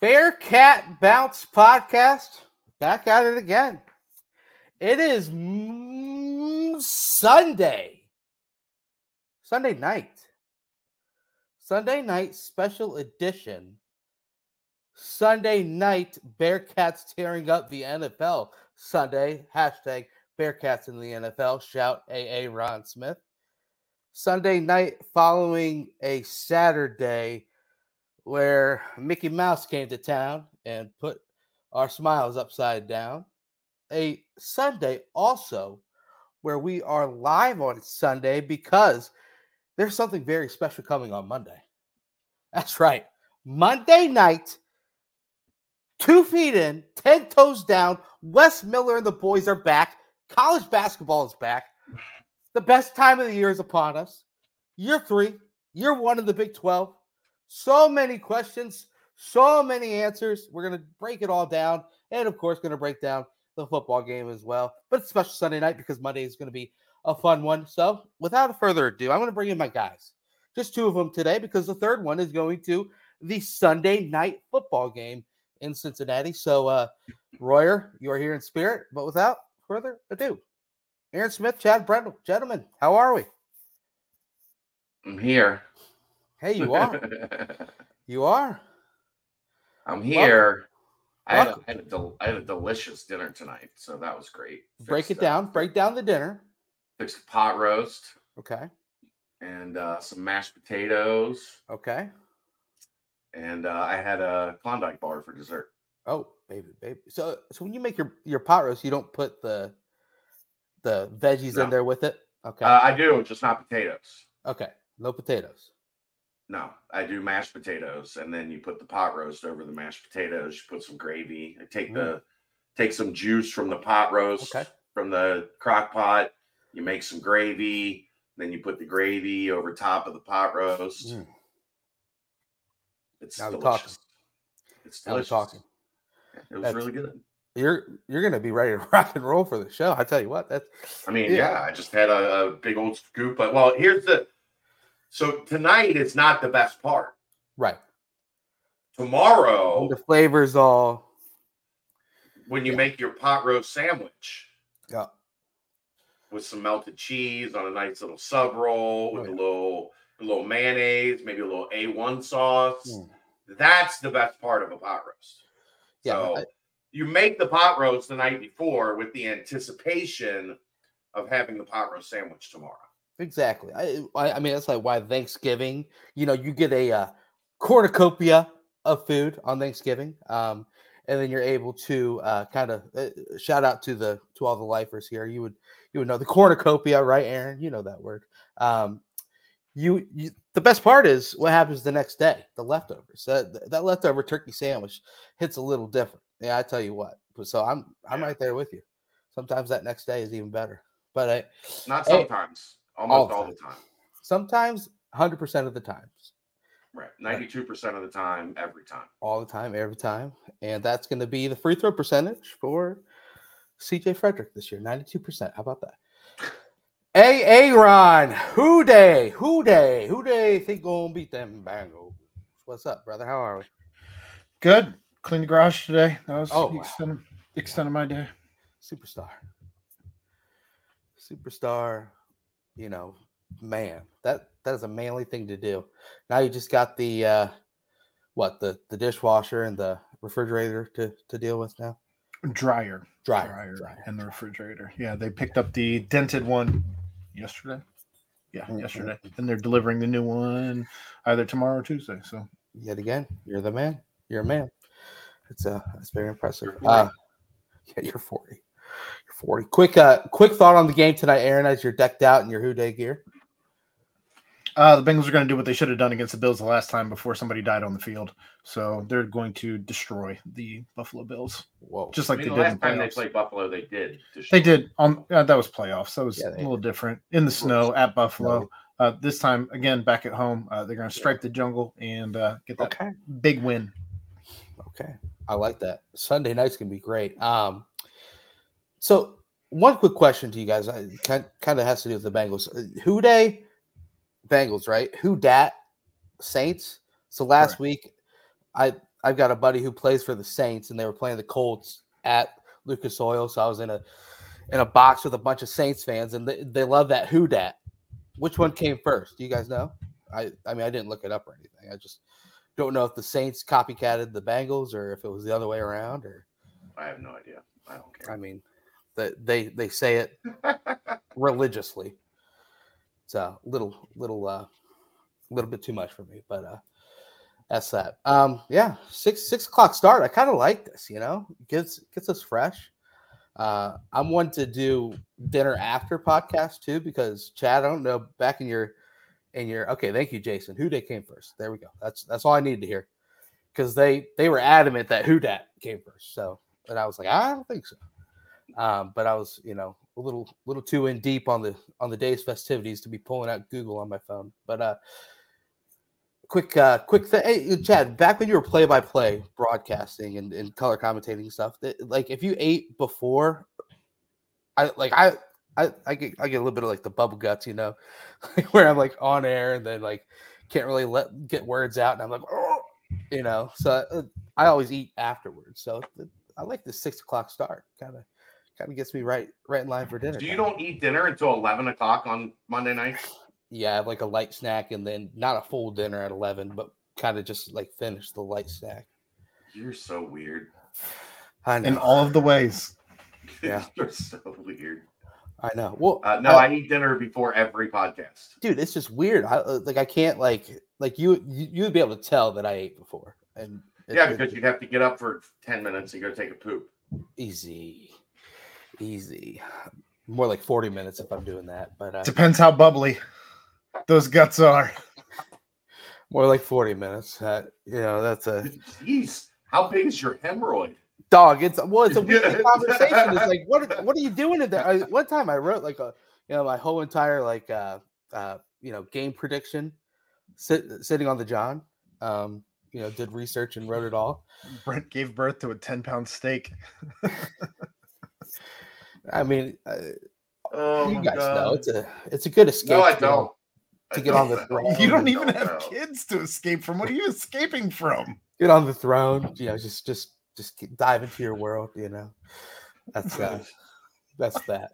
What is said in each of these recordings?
Bearcat Bounce podcast. Back at it again. It is Sunday. Sunday night. Sunday night special edition. Sunday night Bearcats tearing up the NFL. Sunday hashtag Bearcats in the NFL. Shout AA Ron Smith. Sunday night following a Saturday where Mickey Mouse came to town and put our smiles upside down. A Sunday also where we are live on Sunday because there's something very special coming on Monday. That's right. Monday night, two feet in, 10 toes down. Wes Miller and the boys are back. College basketball is back. The best time of the year is upon us. Year three, year one of the Big 12. So many questions, so many answers. We're going to break it all down. And of course, going to break down the football game as well. But it's special Sunday night because Monday is going to be a fun one. So without further ado, I'm going to bring in my guys. Just two of them today because the third one is going to the Sunday night football game in Cincinnati. So, uh, Royer, you are here in spirit. But without further ado, Aaron Smith, Chad Brendel, gentlemen, how are we? I'm here. Hey, you are. you are. I'm here. I had, a, I, had a del- I had a delicious dinner tonight, so that was great. Break Fixed, it down. Break down the dinner. Fixed a pot roast Okay. and uh, some mashed potatoes, Okay. and uh, I had a Klondike bar for dessert. Oh, baby, baby. So, so when you make your your pot roast, you don't put the the veggies No. in there with it. Okay. Uh, I do, just not potatoes. okay. No potatoes. No, I do mashed potatoes, and then you put the pot roast over the mashed potatoes. You put some gravy. I take the take some juice from the pot roast Okay. from the crock pot. You make some gravy. Then you put the gravy over top of the pot roast. Mm. It's Now delicious. talking. It's Now delicious. talking. It was That's- really good. You're you're gonna be ready to rock and roll for the show. I tell you what. That's I mean, Yeah. yeah, I just had a, a big old scoop. But well, here's the so tonight is not the best part. right. Tomorrow, The flavors all. when you Yeah. make your pot roast sandwich Yeah. with some melted cheese on a nice little sub roll with Oh, a little a little mayonnaise, maybe a little A1 sauce. Mm. That's the best part of a pot roast. Yeah. So I- you make the pot roast the night before with the anticipation of having the pot roast sandwich tomorrow. Exactly. I, I mean that's like why Thanksgiving, you know, you get a uh, cornucopia of food on Thanksgiving. Um and then you're able to uh, kind of uh, shout out to the to all the lifers here. You would you would know the cornucopia, right, Aaron? You know that word. Um, you, you the best part is what happens the next day. The leftovers. That that leftover turkey sandwich hits a little different. Yeah, I tell you what. So I'm I'm right there with you. Sometimes that next day is even better. But I, Not sometimes, almost all, the the time. sometimes 100% of the times Right. 92% of the time, every time. all the time every time and that's going to be the free throw percentage for cj fredrick this year 92% how about that hey aaron who dey who dey who dey think gonna beat them bengals what's up brother how are we Good. Clean the garage today. That was Oh, the wow. extent, of, extent of my day. superstar superstar you know man that that is a manly thing to do now you just got the uh what the the dishwasher and the refrigerator to to deal with now Dryer, dryer, dryer, dryer. and the refrigerator. Yeah, they picked up the dented one yesterday. Yeah, Mhm. yesterday, and they're delivering the new one either tomorrow or Tuesday. So yet again you're the man you're a man it's uh it's very impressive uh yeah you're 40 you're 40 quick uh quick thought on the game tonight aaron as you're decked out in your who dey gear uh, the Bengals are going to do what they should have done against the Bills the last time before somebody died on the field. So they're going to destroy the Buffalo Bills, whoa just I like mean, they the did in last the time they playoffs. played Buffalo, they did. They did on uh, that was playoffs. That was Yeah, a they- little different in the snow at Buffalo. Uh, this time again back at home, uh, they're going to stripe the jungle and uh, get that okay big win. okay i like that sunday night's gonna be great um so one quick question to you guys I kind, kind of has to do with the bengals Uh, who dey bengals right who dat saints so last Correct. week I I've got a buddy who plays for the Saints, and they were playing the Colts at Lucas Oil. So I was in a in a box with a bunch of Saints fans, and they, they love that Who Dat. Which one came first? Do you guys know? I I mean I didn't look it up or anything. I just don't know if the Saints copycatted the Bengals or if it was the other way around. Or I have no idea. I don't care. I mean, that they they say it religiously. It's a little little uh a little bit too much for me, but uh that's that. Um yeah, six six o'clock start. I kind of like this, you know, gets gets us fresh. Uh I'm one to do dinner after podcast too, because Chad, I don't know, back in your in your okay, thank you, Jason. Who Dey came first. There we go. That's that's all I needed to hear. Because they they were adamant that Who Dat came first. So and I was like, I don't think so. Um, but I was, you know, a little little too in deep on the on the day's festivities to be pulling out Google on my phone. But uh quick uh quick thing hey, Chad, back when you were play by play broadcasting and, and color commentating stuff, that, like if you ate before I like I I, I get I get a little bit of like the bubble guts, you know, where I'm like on air and then like can't really let get words out, and I'm like, oh, you know. So uh, I always eat afterwards. So I like the six o'clock start. Kind of kind of gets me right right in line for dinner. Do you don't eat dinner until eleven o'clock on Monday night? Yeah, I have like a light snack and then not a full dinner at eleven, but kind of just like finish the light snack. You're so weird. I know. In all of the ways. Yeah. You're so weird. I know. Well, Uh, no, uh, I eat dinner before every podcast. dude, it's just weird. I, uh, like I can't like like you you you would be able to tell that I ate before and it- Yeah, it- because you'd have to get up for ten minutes and go take a poop. easy, easy. More like forty minutes if I'm doing that, but uh, Depends how bubbly those guts are. more like forty minutes. Uh, you know, that's a Jeez, how big is your hemorrhoid? dog. It's well, it's a weird conversation. It's like, what what are you doing in there? I, one time I wrote like a you know my whole entire like uh uh you know game prediction, sit, sitting on the John. Um, you know, did research and wrote it all. Brent gave birth to a 10 pound steak. I mean, uh, Oh, you my guys know it's a it's a good escape. No, I to get on- don't. to I get on don't the throne. You don't even know. have kids to escape from. What are you escaping from? Get on the throne. You know, just just just get- dive into your world. You know, that's uh, that's that.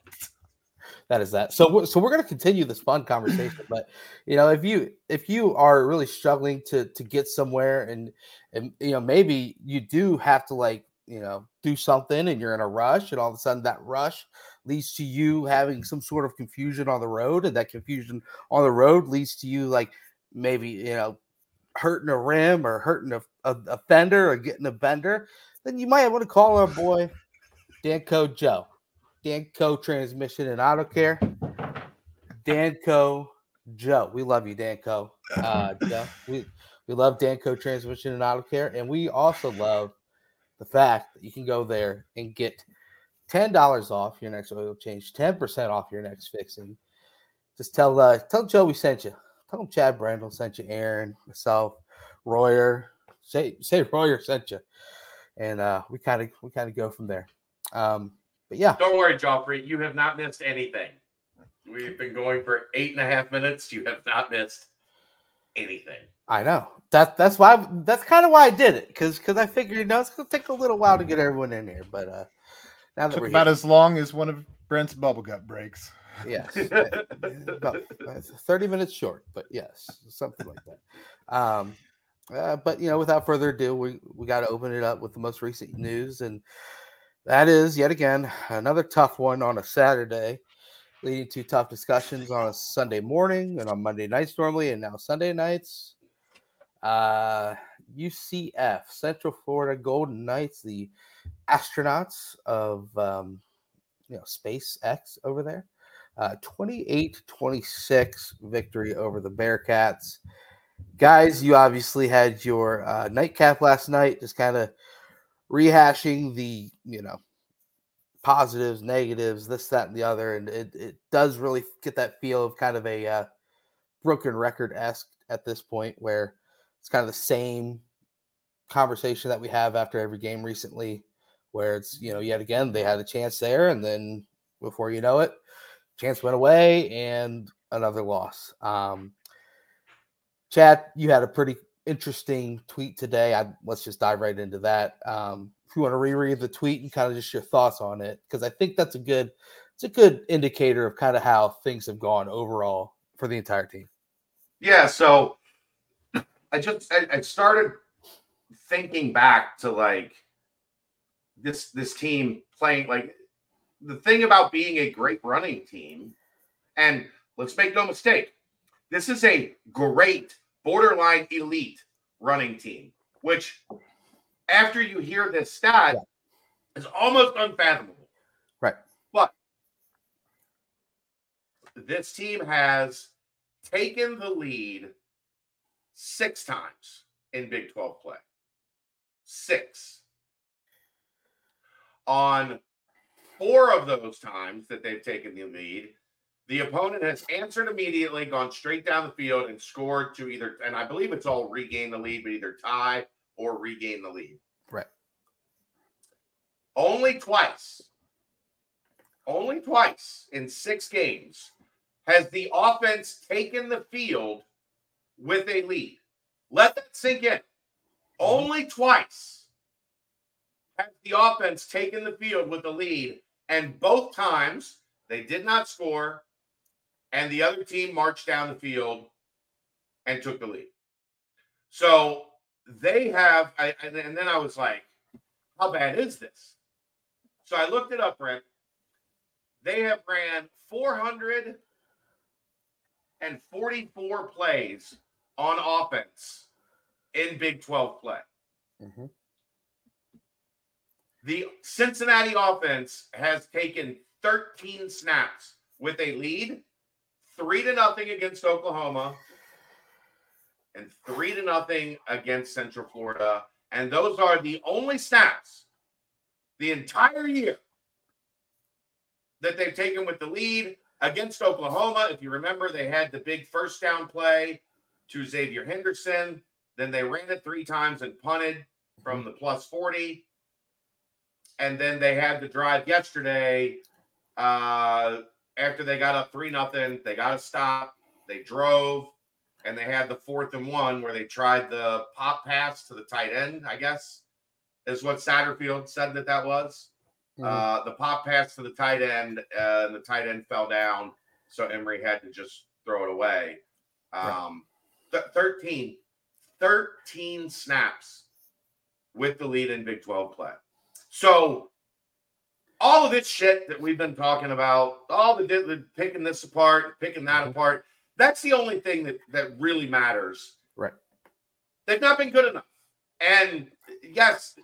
That is that. So so we're gonna continue this fun conversation, but you know, if you if you are really struggling to to get somewhere, and and you know maybe you do have to like you know do something, and you're in a rush, and all of a sudden that rush leads to you having some sort of confusion on the road, and that confusion on the road leads to you like maybe you know hurting a rim or hurting a, a, a fender or getting a bender, then you might want to call our boy Danco Joe. Danco Transmission and Auto Care. Danco Joe. We love you, Danco. Uh, Joe. We, we love Danco Transmission and Auto Care. And we also love the fact that you can go there and get $10 off your next oil change, 10% off your next fixing. Just tell uh, tell Joe we sent you. Tell him Chad Brendel sent you, Aaron, myself, Royer. Say say Royer sent you. And uh, we kind of we kind of go from there. Um, but yeah, Don't worry, Joffrey. You have not missed anything. We've been going for eight and a half minutes. You have not missed anything. I know. That that's why that's kind of why I did it because because I figured you know it's gonna take a little while to get everyone in here, but uh, now that Took we're about here, as long as one of Brent's bubble gut breaks. yes, about thirty minutes short, but yes, something like that. Um, uh, but you know, without further ado, we we got to open it up with the most recent news, and that is yet again another tough one on a Saturday, leading to tough discussions on a Sunday morning and on Monday nights normally, and now Sunday nights. Uh, UCF, Central Florida Golden Knights, the astronauts of um, you know SpaceX over there. Uh, 28-26 victory over the Bearcats. Guys, you obviously had your uh, nightcap last night, just kind of rehashing the you know positives, negatives, this, that, and the other, and it, it does really get that feel of kind of a uh, broken record esque at this point, where it's kind of the same conversation that we have after every game recently, where it's you know yet again they had a chance there, and then before you know it, chance went away and another loss. Um, Chad, you had a pretty interesting tweet today. I let's just dive right into that. Um, if you want to reread the tweet and kind of just your thoughts on it, because I think that's a good it's a good indicator of kind of how things have gone overall for the entire team. Yeah, so I just I, I started thinking back to like this this team playing like the thing about being a great running team, and let's make no mistake, this is a great borderline elite running team, which after you hear this stat yeah. is almost unfathomable. Right. But this team has taken the lead six times in Big 12 play. Six. On four of those times that they've taken the lead, the opponent has answered immediately, gone straight down the field, and scored to either, and I believe it's all regain the lead, but either tie or regain the lead. Right. Only twice, only twice in six games has the offense taken the field with a lead. Let that sink in. Mm-hmm. Only twice has the offense taken the field with a lead, and both times they did not score, and the other team marched down the field and took the lead. So they have, I, and then I was like, how bad is this? So I looked it up, Brent. They have ran 444 plays on offense in Big 12 play. Mm-hmm. The Cincinnati offense has taken 13 snaps with a lead, three to nothing against Oklahoma, and three to nothing against Central Florida. And those are the only snaps the entire year that they've taken with the lead against Oklahoma. If you remember, they had the big first down play to Xzavier Henderson. Then they ran it three times and punted from the plus 40. And then they had the drive yesterday. Uh, after they got up three nothing, they got a stop. They drove, and they had the fourth and one where they tried the pop pass to the tight end. I guess is what Satterfield said that that was. Mm-hmm. Uh, the pop pass to the tight end, uh, and the tight end fell down, so Emory had to just throw it away. Um, th- 13, 13 snaps with the lead in Big 12 play. So all of this shit that we've been talking about, all the, the picking this apart, picking that mm-hmm. apart, that's the only thing that that really matters. Right. They've not been good enough. And yes,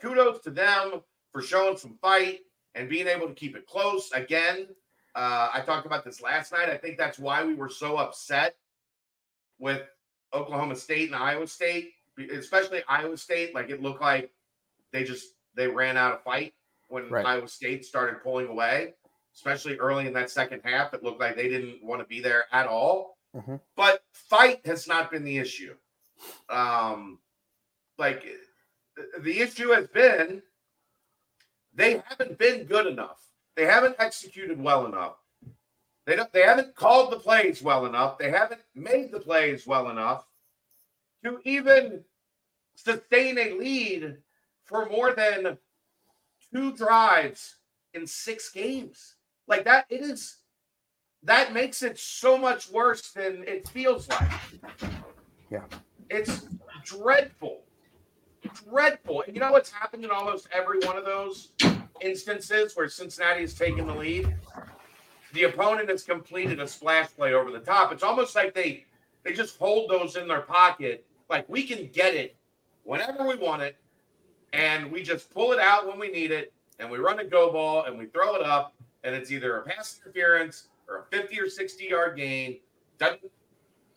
kudos to them for showing some fight and being able to keep it close. Again, uh, I talked about this last night. I think that's why we were so upset with Oklahoma State and Iowa State, especially Iowa State. Like it looked like they just they ran out of fight when right. Iowa State started pulling away, especially early in that second half. It looked like they didn't want to be there at all. Mm-hmm. But fight has not been the issue. Um, like the issue has been they haven't been good enough. They haven't executed well enough. They don't, they haven't called the plays well enough. They haven't made the plays well enough to even sustain a lead for more than two drives in six games. Like that, it is that makes it so much worse than it feels like. Yeah. It's dreadful. Dreadful. And you know what's happened in almost every one of those instances where Cincinnati has taken the lead? The opponent has completed a splash play over the top. It's almost like they they just hold those in their pocket, like we can get it whenever we want it, and we just pull it out when we need it, and we run a go ball and we throw it up, and it's either a pass interference or a 50 or 60 yard gain. Doesn't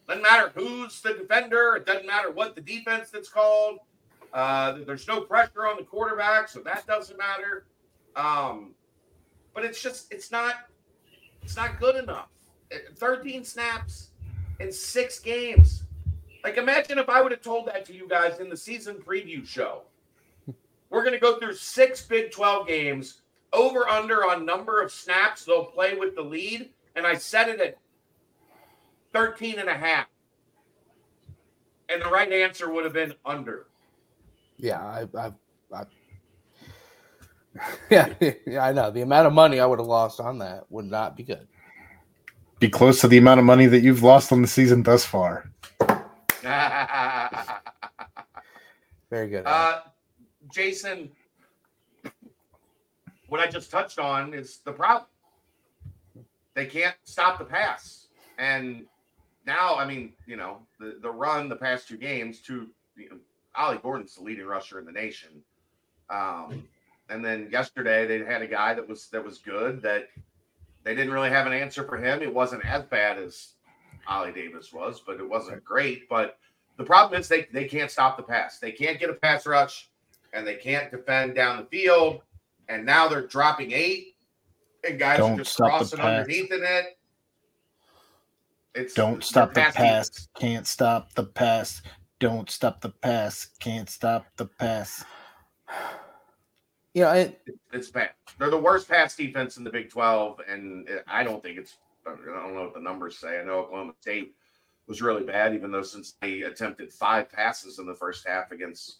doesn't matter who's the defender. It doesn't matter what the defense that's called. Uh, there's no pressure on the quarterback, so that doesn't matter. Um, but it's just it's not it's not good enough. Uh, 13 snaps in six games. Like, imagine if I would have told that to you guys in the season preview show. We're going to go through six Big 12 games, over under on number of snaps they'll play with the lead. And I set it at 13 and a half. and the right answer would have been under. Yeah, I, I yeah, yeah, I know. The amount of money I would have lost on that would not be good. Be close to the amount of money that you've lost on the season thus far. Very good. uh, Jason, what I just touched on is the problem. They can't stop the pass, and now, I mean, you know, the the run the past two games to you know, Ollie Gordon's the leading rusher in the nation. Um, and then yesterday they had a guy that was that was good that they didn't really have an answer for him. It wasn't as bad as Ollie Davis was, but it wasn't great. But the problem is they, they can't stop the pass. They can't get a pass rush and they can't defend down the field. And now they're dropping eight and guys Don't are just crossing underneath in it. It's Don't stop the pass. Can't stop the pass. Don't stop the pass. Can't stop the pass. You know, it, It's bad. They're the worst pass defense in the Big 12, and I don't think it's. I don't know what the numbers say. I know Oklahoma State was really bad, even though since they attempted five passes in the first half against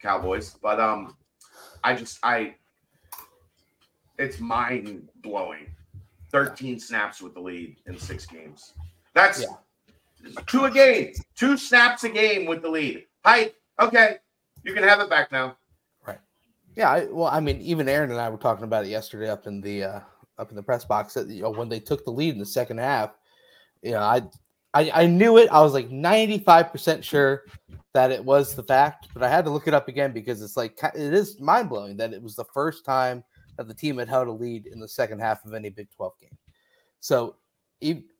Cowboys. But um, I just I, it's mind blowing. Thirteen snaps with the lead in six games. That's two a game. Two snaps a game with the lead. Hi, okay, you can have it back now. Yeah. I, well, I mean, even Aaron and I were talking about it yesterday up in the uh, up in the press box. That you know, when they took the lead in the second half, you know, I, I, I knew it. I was like ninety five percent sure that it was the fact, but I had to look it up again because it's like it is mind blowing that it was the first time that the team had held a lead in the second half of any Big Twelve game. So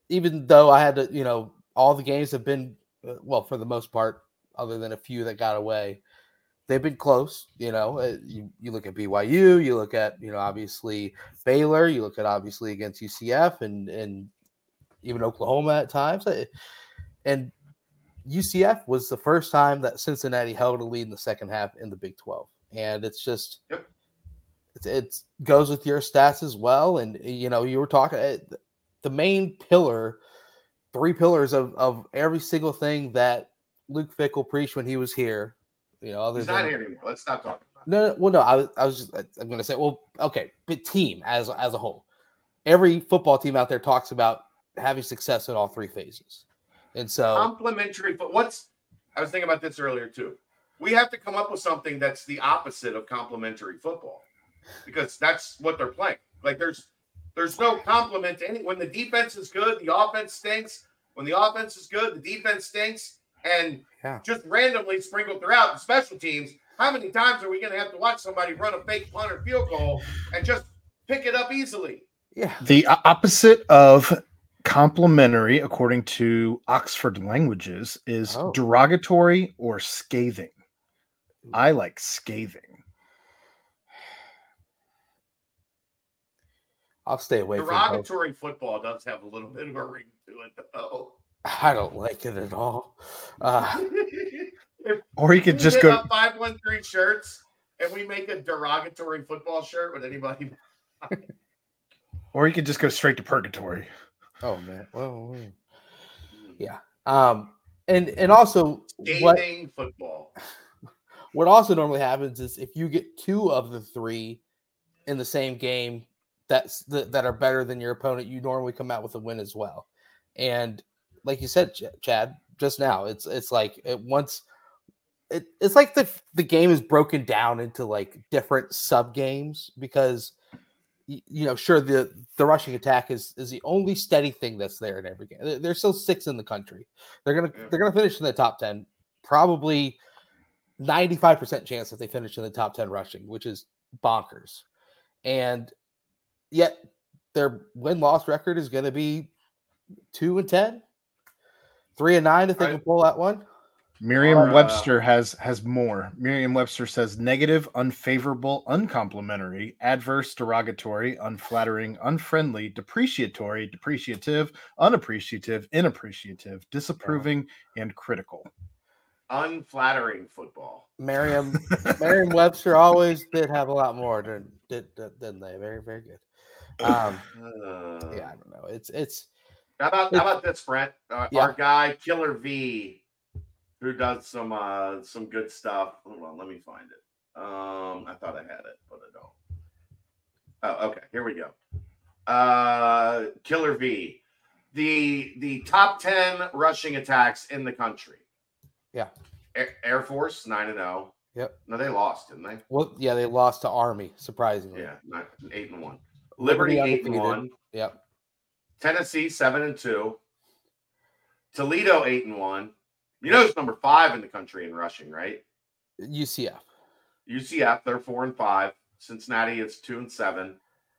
even though I had to, you know, all the games have been uh, well for the most part, other than a few that got away they've been close. You know, uh, you, you look at BYU, you look at you know obviously Baylor, you look at obviously against UCF and and even Oklahoma at times, Uh, and UCF was the first time that Cincinnati held a lead in the second half in the Big Twelve, and it's just. Yep. It, it goes with your stats as well, and you know you were talking uh, the main pillar, three pillars of of every single thing that Luke Fickell preached when he was here. You know, other He's than not here anymore. Let's stop talking. About no, no, well, no, I was, I was just, I'm going to say, well, okay, but team as as a whole, every football team out there talks about having success in all three phases, and so Complementary, but what's I was thinking about this earlier too. We have to come up with something that's the opposite of complementary football, because that's what they're playing. Like there's there's no complement to any. When the defense is good, the offense stinks. When the offense is good, the defense stinks. And Yeah. just randomly sprinkled throughout the special teams, how many times are we going to have to watch somebody run a fake punt or field goal and just pick it up easily? yeah, The opposite of complimentary, according to Oxford Languages, is Oh. derogatory or scathing. I like scathing. I'll stay away from. Derogatory football does have a little bit of a ring to it, though. I don't like it at all. Uh, if Or you could just go. 513 shirts and we make a derogatory football shirt with anybody. Or you could just go straight to purgatory. oh man, well, mm. yeah. Um, and and also what football. what also normally happens is if you get two of the three in the same game that's that, that are better than your opponent, you normally come out with a win as well. And like you said, Ch- Chad, just now, it's it's like it once it, it's like the the game is broken down into like different sub games because you know sure the the rushing attack is is the only steady thing that's there in every game. There- There's still six in the country. They're gonna Yeah. they're gonna finish in the top ten probably 95% chance that they finish in the top 10 rushing, which is bonkers. And yet their win loss record is going to be 2 and 10, 3 and 9 if they I- can pull that one. Merriam-Webster has has more. Merriam-Webster says negative, unfavorable, uncomplimentary, adverse, derogatory, unflattering, unfriendly, depreciatory, depreciative, unappreciative, inappreciative, disapproving, and critical. Unflattering football. Merriam Merriam Webster always did have a lot more than did didn't they? Very, very good. Um, Uh, yeah, I don't know. It's it's How about how about this, Brent? Uh, Yeah. Our guy Killer V, who does some uh some good stuff. Hold on, let me find it. Um, I thought I had it, but I don't. Oh, okay. Here we go. Uh, Killer V, the the top ten rushing attacks in the country. Yeah. Air, Air Force nine and zero. Yep. No, they lost, didn't they? Well, yeah, they lost to Army, surprisingly. Yeah, nine, eight and one. Liberty, Liberty eight and one. Yep. Tennessee seven and two. Toledo eight and one. You know it's number five in the country in rushing, right? UCF. UCF they're four and five. Cincinnati it's two and seven.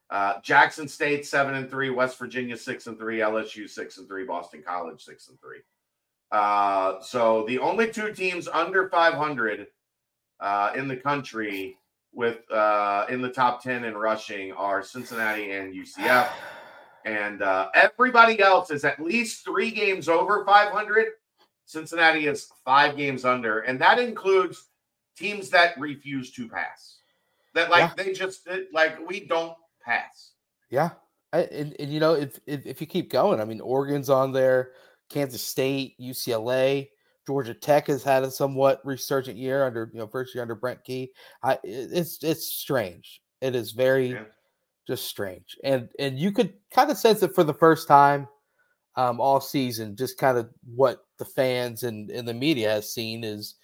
Uh, Jackson State seven and three. West Virginia six and three. LSU six and three. Boston College six and three. Uh, so the only two teams under 500 uh, in the country with uh, in the top 10 in rushing are Cincinnati and UCF. And uh, everybody else is at least three games over 500. Cincinnati is five games under, and that includes teams that refuse to pass. That like Yeah. they just like we don't pass. Yeah. I, and, and you know, if, if if you keep going, I mean, Oregon's on there, Kansas State, UCLA, Georgia Tech has had a somewhat resurgent year under you know first year under Brent Key. I it's it's strange. It is very Yeah. Just strange, and and you could kind of sense it for the first time um, all season. Just kind of what the fans and and the media has seen is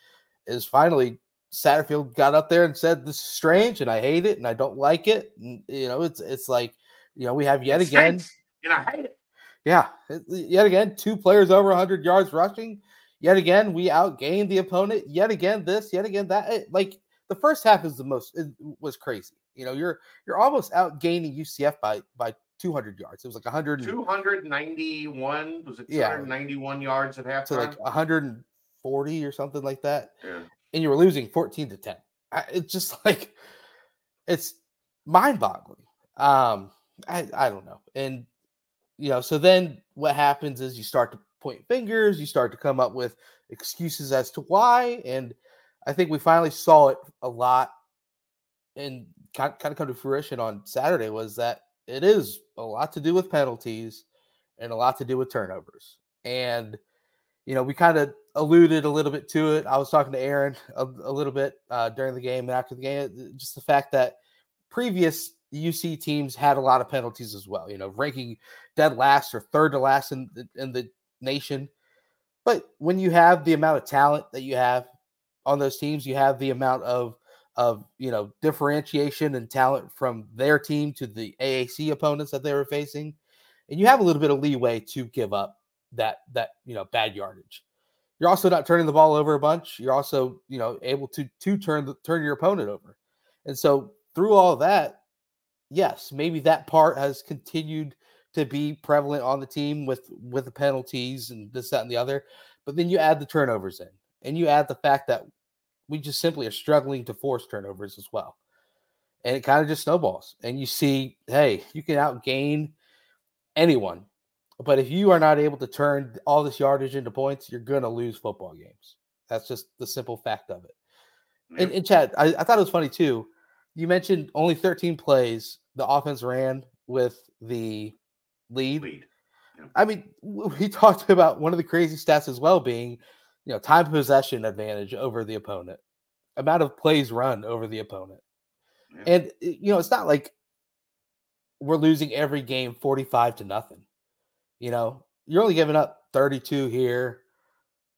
is finally Satterfield got up there and said this is strange and I hate it and I don't like it. And, you know, it's it's like you know we have yet It again. and I hate it. Yeah, yet again, two players over 100 yards rushing. Yet again, we outgained the opponent. Yet again, this. Yet again, that. It- like the first half is the most it was crazy. You know, you're you're almost outgaining UCF by by 200 yards. It was like 100 291 was it Yeah. 291 yards at halftime? to like 140 or something like that, yeah. and you were losing 14 to 10. I, it's just like it's mind-boggling. Um, I I don't know, and you know, so then what happens is you start to point fingers, you start to come up with excuses as to why, and I think we finally saw it a lot, and kind of come to fruition on Saturday was that it is a lot to do with penalties and a lot to do with turnovers, and you know, we kind of alluded a little bit to it. I was talking to Aaron a, a little bit uh, during the game and after the game, uh, just the fact that previous UC teams had a lot of penalties as well. You know, ranking dead last or third to last in the, in the nation. But when you have the amount of talent that you have on those teams, you have the amount of of you know differentiation and talent from their team to the AAC opponents that they were facing, and you have a little bit of leeway to give up that that you know bad yardage. You're also not turning the ball over a bunch. You're also you know able to to turn the, turn your opponent over, and so through all that, yes, maybe that part has continued to be prevalent on the team with with the penalties and this that and the other. But then you add the turnovers in, and you add the fact that we just simply are struggling to force turnovers as well, and it kind of just snowballs. And you see, hey, you can outgain anyone but if you are not able to turn all this yardage into points, you're going to lose football games. That's just the simple fact of it. And, and Chad, I, I thought it was funny too. You mentioned only 13 plays the offense ran with the lead. lead. I mean, we talked about one of the crazy stats as well being, you know, time possession advantage over the opponent, amount of plays run over the opponent. Yeah. And, uh, you know, it's not like we're losing every game 45 to nothing. You know, you're only giving up 32 here,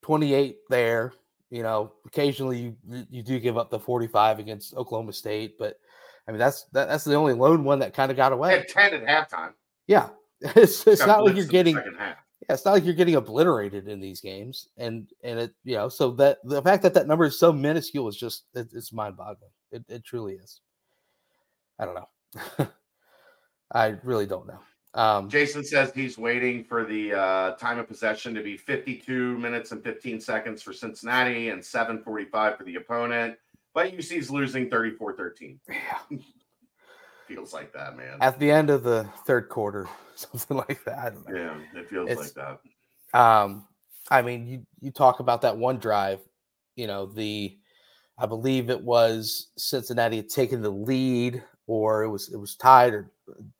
28 there. You know, occasionally you you- do give up the 45 against Oklahoma State, but I mean that's that, that's the only lone one that kind of got away. had 10 at halftime. Yeah, it's it's not like you're getting. Yeah, it's not like you're getting obliterated in these games, and and it you know so that the fact that that number is so minuscule is just it, it's mind boggling. It it truly is. I don't know. I really don't know. Um, Jason says he's waiting for the uh, time of possession to be 52 minutes and 15 seconds for Cincinnati and 7:45 for the opponent. But UC's losing 34-13. yeah, Feels like that, man. at the end of the third quarter, something like that. I don't know. Yeah, it feels It's- like that. Um, I mean, you you talk about that one drive, you know, the I believe it was Cincinnati had taken the lead, or it was it was tied, or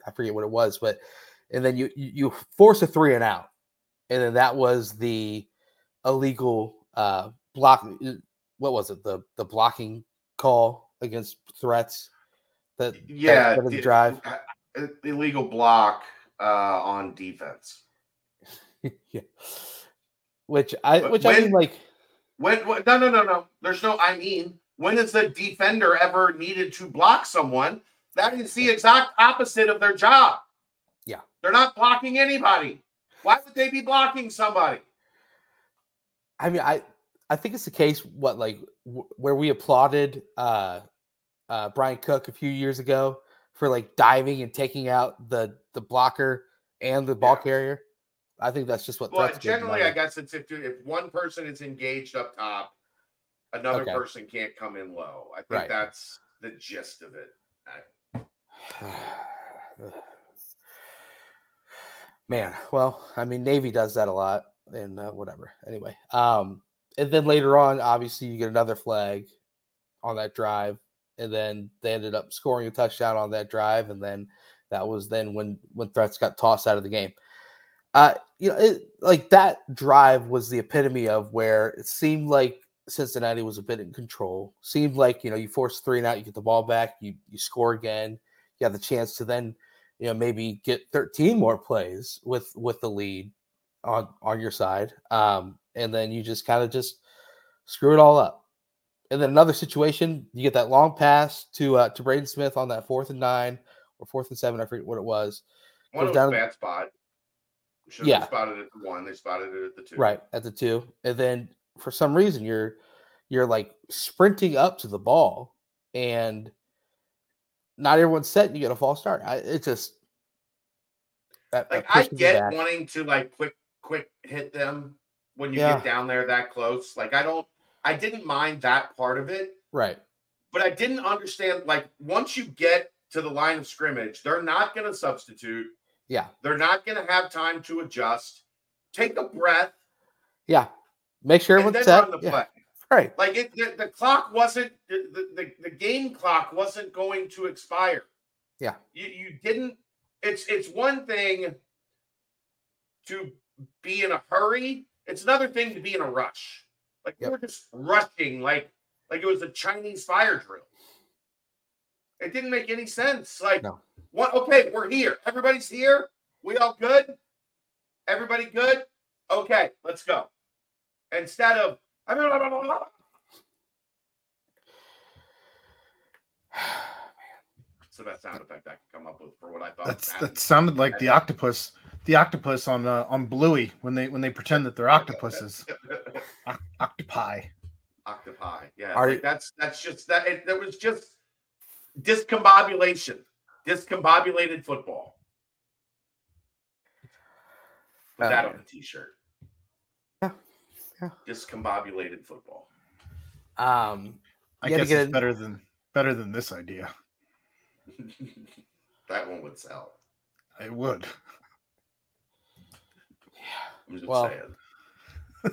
I forget what it was, but and then you you, force a three and out, and then that was the illegal uh block. What was it? The the blocking call against threats. That that- Yeah, that the- drive. uh, illegal block uh, on defense. yeah. Which I which I mean like When, when no no no no. There's no I mean. When has the defender ever needed to block someone? That is the exact opposite of their job. Yeah. They're not blocking anybody. Why would they be blocking somebody? I mean, I I think it's the case what like w- where we applauded uh uh Bryan Cook a few years ago for like diving and taking out the the blocker and the ball Yeah. carrier. I think that's just what Well, generally. I guess it's if if one person is engaged up top, another Okay. person can't come in low. I think Right. that's the gist of it. Man, well, I mean, Navy does that a lot, and uh, whatever. Anyway, um, and then later on, obviously, you get another flag on that drive, and then they ended up scoring a touchdown on that drive, and then that was then when when threats got tossed out of the game. Uh, you know, it, like that drive was the epitome of where it seemed like Cincinnati was a bit in control. Seemed like you know you force three and out, you get the ball back, you you score again, you have the chance to then you know maybe get 13 more plays with with the lead on on your side um and then you just kind of just screw it all up and then another situation you get that long pass to uh to Braden Smith on that fourth and nine or fourth and seven I forget what it was One Goes was down- a bad spot. Should have Yeah. spotted it at the one. They spotted it at the two. right at the two and then for some reason you're you're like sprinting up to the ball and not everyone's set and you get a false start I, it just that, that Like I get wanting to like quick quick hit them when you Yeah. get down there that close. Like I don't. I didn't mind that part of it. right but I didn't understand. Like once you get to the line of scrimmage, they're not going to substitute. yeah They're not going to have time to adjust. Take a breath yeah make sure then set yeah, right Like it, the, the clock wasn't the, the the game clock wasn't going to expire. Yeah. you you didn't. It's it's one thing to be in a hurry. It's another thing to be in a rush. Like Yep. we were just rushing, like like it was a Chinese fire drill. It didn't make any sense. Like, No. what? Okay, we're here. Everybody's here. We all good? Everybody good? Okay, let's go. Instead of It's the best sound effect I could come up with for what I thought. That's that sounded like the octopus, the octopus on uh, on Bluey when they when they pretend that they're octopuses, Oc- octopi. Octopi. Yeah, Are like that's that's just that. It, that was just discombobulation, discombobulated football. Put that Uh, on a t-shirt. Yeah, yeah. Discombobulated football. um I You guess get it's in- better than better than this idea. that one would sell. It would. I'm just Well, saying.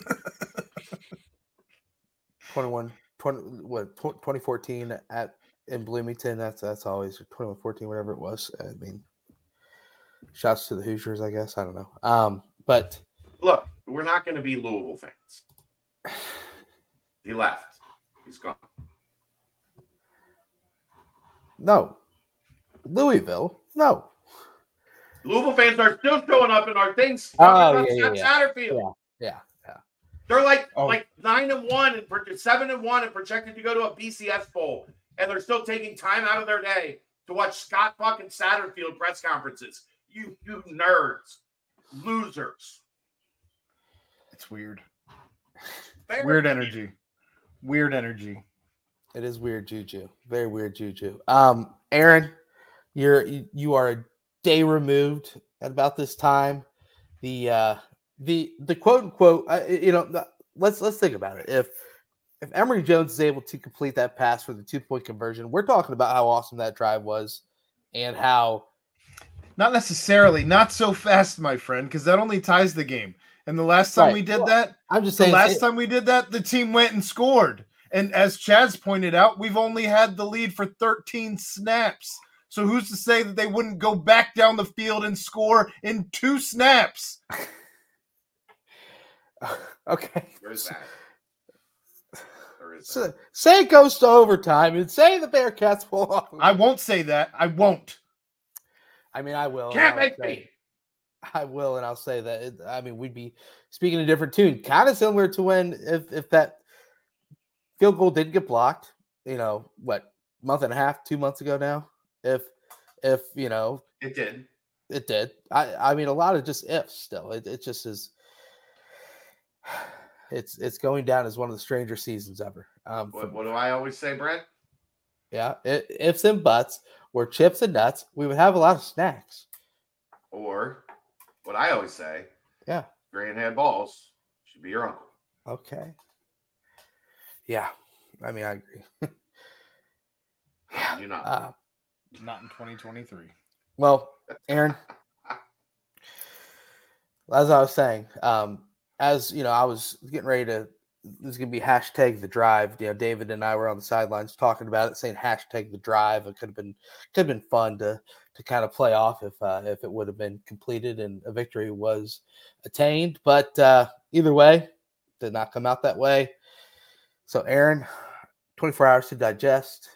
21 20 what 2014 at in bloomington that's that's always 2114 whatever it was i mean shouts to the hoosiers i guess i don't know um but Look, we're not going to be Louisville fans. He left. He's gone. no louisville no Louisville fans are still showing up in our things. Oh, yeah, yeah, about yeah. Satterfield. yeah yeah They're like Oh. like nine and one and pro- seven and one and projected to go to a BCS bowl, and they're still taking time out of their day to watch Scott fucking Satterfield press conferences. You you nerds, losers. It's weird. Very Weird energy. Weird energy. it is weird juju very weird juju um aaron you're you, you are a day removed at about this time the uh the the quote unquote uh, you know the, let's let's think about it if if Emory Jones is able to complete that pass for the two point conversion we're talking about how awesome that drive was and how Not necessarily. Not so fast, my friend, because that only ties the game. And the last time Right. we did Well, that, I'm just the saying last it- time we did that, the team went and scored. And as Chaz pointed out, we've only had the lead for 13 snaps. So who's to say that they wouldn't go back down the field and score in two snaps? okay Where's that? is So- that? say it goes to overtime and say the Bearcats pull off. I won't say that. I won't. I mean, I will. Can't I'll make say- me. I will, and I'll say that. It, I mean, we'd be speaking a different tune, kind of similar to when if if that field goal didn't get blocked. You know what? Month and a half, two months ago now. If if you know It did. it did. I I mean, a lot of just ifs. Still, it it just is. It's it's going down as one of the stranger seasons ever. Um, What, from- what do I always say, Brent? yeah, i- ifs and buts were chips and nuts. We would have a lot of snacks. Or what I always say, Yeah. Grant had balls, should be your uncle. Okay. Yeah, I mean, I agree. yeah. You know. Uh, Not in 2023. well, Aaron, as I was saying, um, as you know, I was getting ready to. This is gonna be hashtag the drive. You know, David and I were on the sidelines talking about it, saying hashtag the drive. It could have been could have been fun to to kind of play off if uh, if it would have been completed and a victory was attained. But uh, either way, did not come out that way. So, Aaron, 24 hours to digest.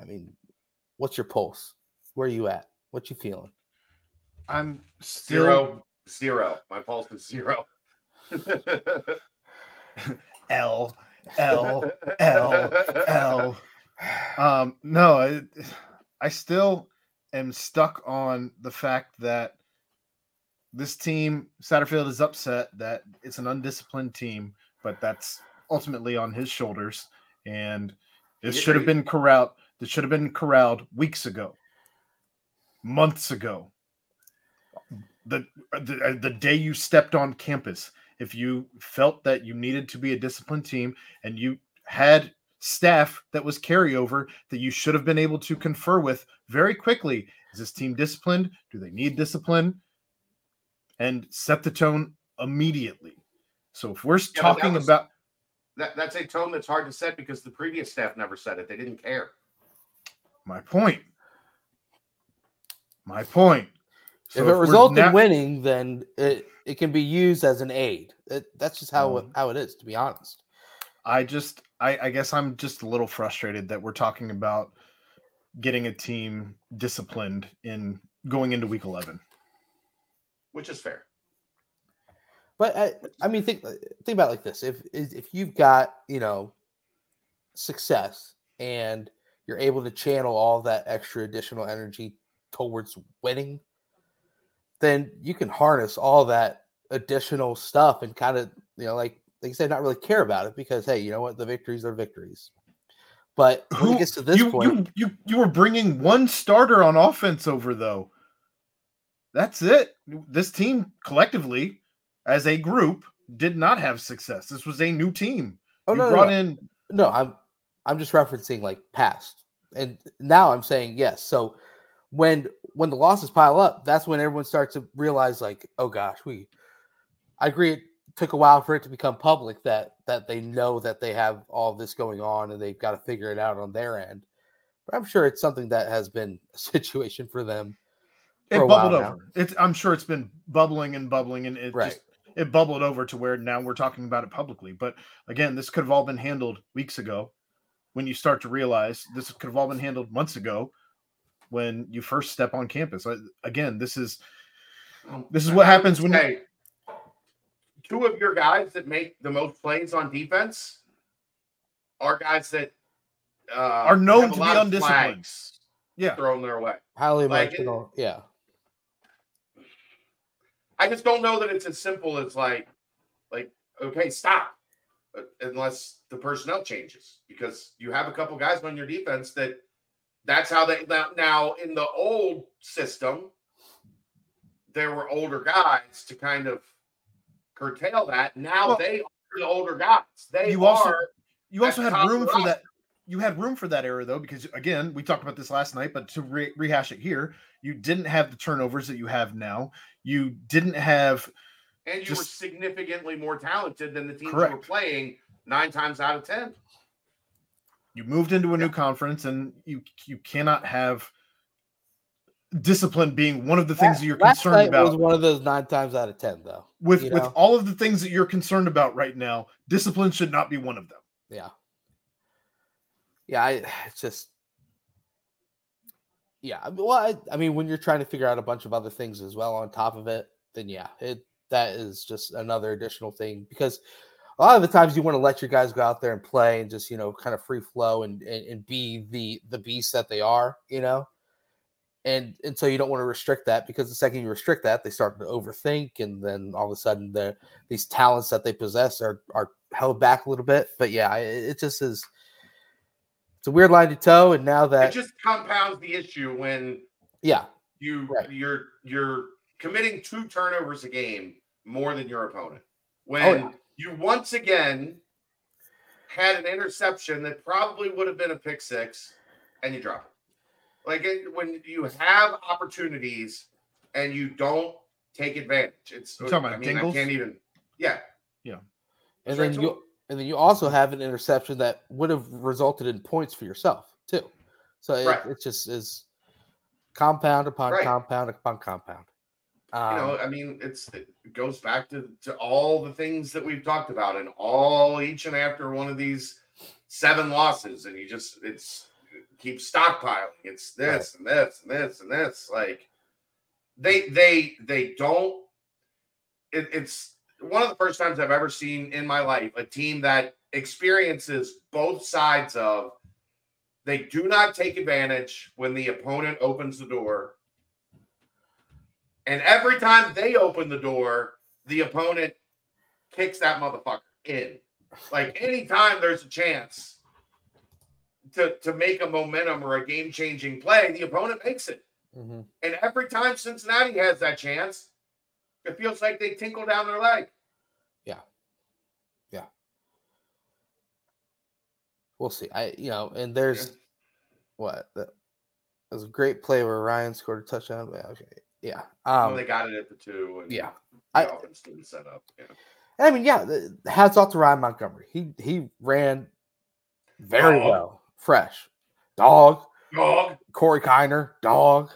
I mean, what's your pulse? Where are you at? What you feeling? I'm still Zero, zero. My pulse is zero. L L L L. Um, no, I, I still am stuck on the fact that this team, Satterfield, is upset that it's an undisciplined team, but that's ultimately on his shoulders. And this Yeah, should have been corralled. This should have been corralled weeks ago, months ago. The, the uh, the day you stepped on campus, if you felt that you needed to be a disciplined team and you had staff that was carryover that you should have been able to confer with very quickly. Is this team disciplined? Do they need discipline? And set the tone immediately. So if we're that talking was- about that, that's a tone that's hard to set because the previous staff never said it. They didn't care. My point, my point. So if it we're results now- in winning, then it, it can be used as an aid. It, that's just how it, Mhm. how it is, to be honest. I just I, I guess I'm just a little frustrated that we're talking about getting a team disciplined in going into week 11. Which is fair. But I, I mean, think think about it like this: if if you've got you know success and you're able to channel all that extra additional energy towards winning, then you can harness all that additional stuff and kind of you know like like you said, not really care about it because hey, you know what, the victories are victories. But when it gets to this you, point, you you you were bringing one starter on offense over though. That's it. This team collectively, as a group, did not have success. This was a new team. oh you no, no, brought no. in No, I'm I'm just referencing like past. And now I'm saying yes. So when when the losses pile up, that's when everyone starts to realize like, oh gosh, we I agree it took a while for it to become public that that they know that they have all this going on and they've got to figure it out on their end. But I'm sure it's something that has been a situation for them. it for while bubbled over. It's I'm sure it's been bubbling and bubbling and it Right. just it bubbled over to where now we're talking about it publicly. But again, this could have all been handled weeks ago when you start to realize this could have all been handled months ago when you first step on campus. Again, this is This is what happens when you- say two of your guys that make the most plays on defense are guys that uh, Are known to be undisciplined. yeah. thrown their way. Highly Like, emotional. Yeah. I just don't know that it's as simple as like, like okay, stop, unless the personnel changes because you have a couple guys on your defense that that's how they now, now in the old system there were older guys to kind of curtail that. Now Well, they are the older guys. They you are also- You also had room for that. You had room for that error though, because again, we talked about this last night, but to re- rehash it here, you didn't have the turnovers that you have now. You didn't have and you were significantly more talented than the teams you were playing nine times out of ten. you moved into a new conference and you you cannot have discipline being one of the things that you're Last concerned night was one of those nine times out of ten, though. with you with know? all of the things that you're concerned about right now discipline should not be one of them Yeah. yeah, I it's just yeah. Well, I, I mean, when you're trying to figure out a bunch of other things as well on top of it, then yeah, it that is just another additional thing because a lot of the times you want to let your guys go out there and play and just you know kind of free flow and and, and be the the beast that they are, you know. And and so you don't want to restrict that because the second you restrict that, they start to overthink, and then all of a sudden the these talents that they possess are are held back a little bit. But yeah, it, it just is. It's a weird line to toe, and now that It just compounds the issue when yeah, you Right. you're you're committing two turnovers a game more than your opponent. Oh, when Oh, yeah. you once again had an interception that probably would have been a pick six, and you drop it. Like it, when you have opportunities and you don't take advantage, it's. You talking I about mean, I can't even. Yeah, Yeah. and Straight then you and then you also have an interception that would have resulted in points for yourself too. So it, Right. it just is compound upon Right. compound upon compound. Um, you know, I mean, it's it goes back to to all the things that we've talked about, and all each and after one of these seven losses, and you just it's keep stockpiling. It's this and this and this and this. Like they they they don't. It, it's one of the first times I've ever seen in my life a team that experiences both sides of. They do not take advantage when the opponent opens the door and every time they open the door, the opponent kicks that motherfucker in. Like anytime there's a chance to, to make a momentum or a game changing play, the opponent makes it. mhm. And every time Cincinnati has that chance, it feels like they tinkle down their leg. Yeah. Yeah. We'll see. I you know, and there's Yeah. what the, there's a great play where Ryan scored a touchdown. Okay, yeah. Well, Um, they got it at the two. And yeah. The I- offense didn't set up. Yeah. I mean, yeah. the- Hats off to Ryan Montgomery. He he ran very Dog. well, fresh. Dog. Dog. Corey Kiner, dog.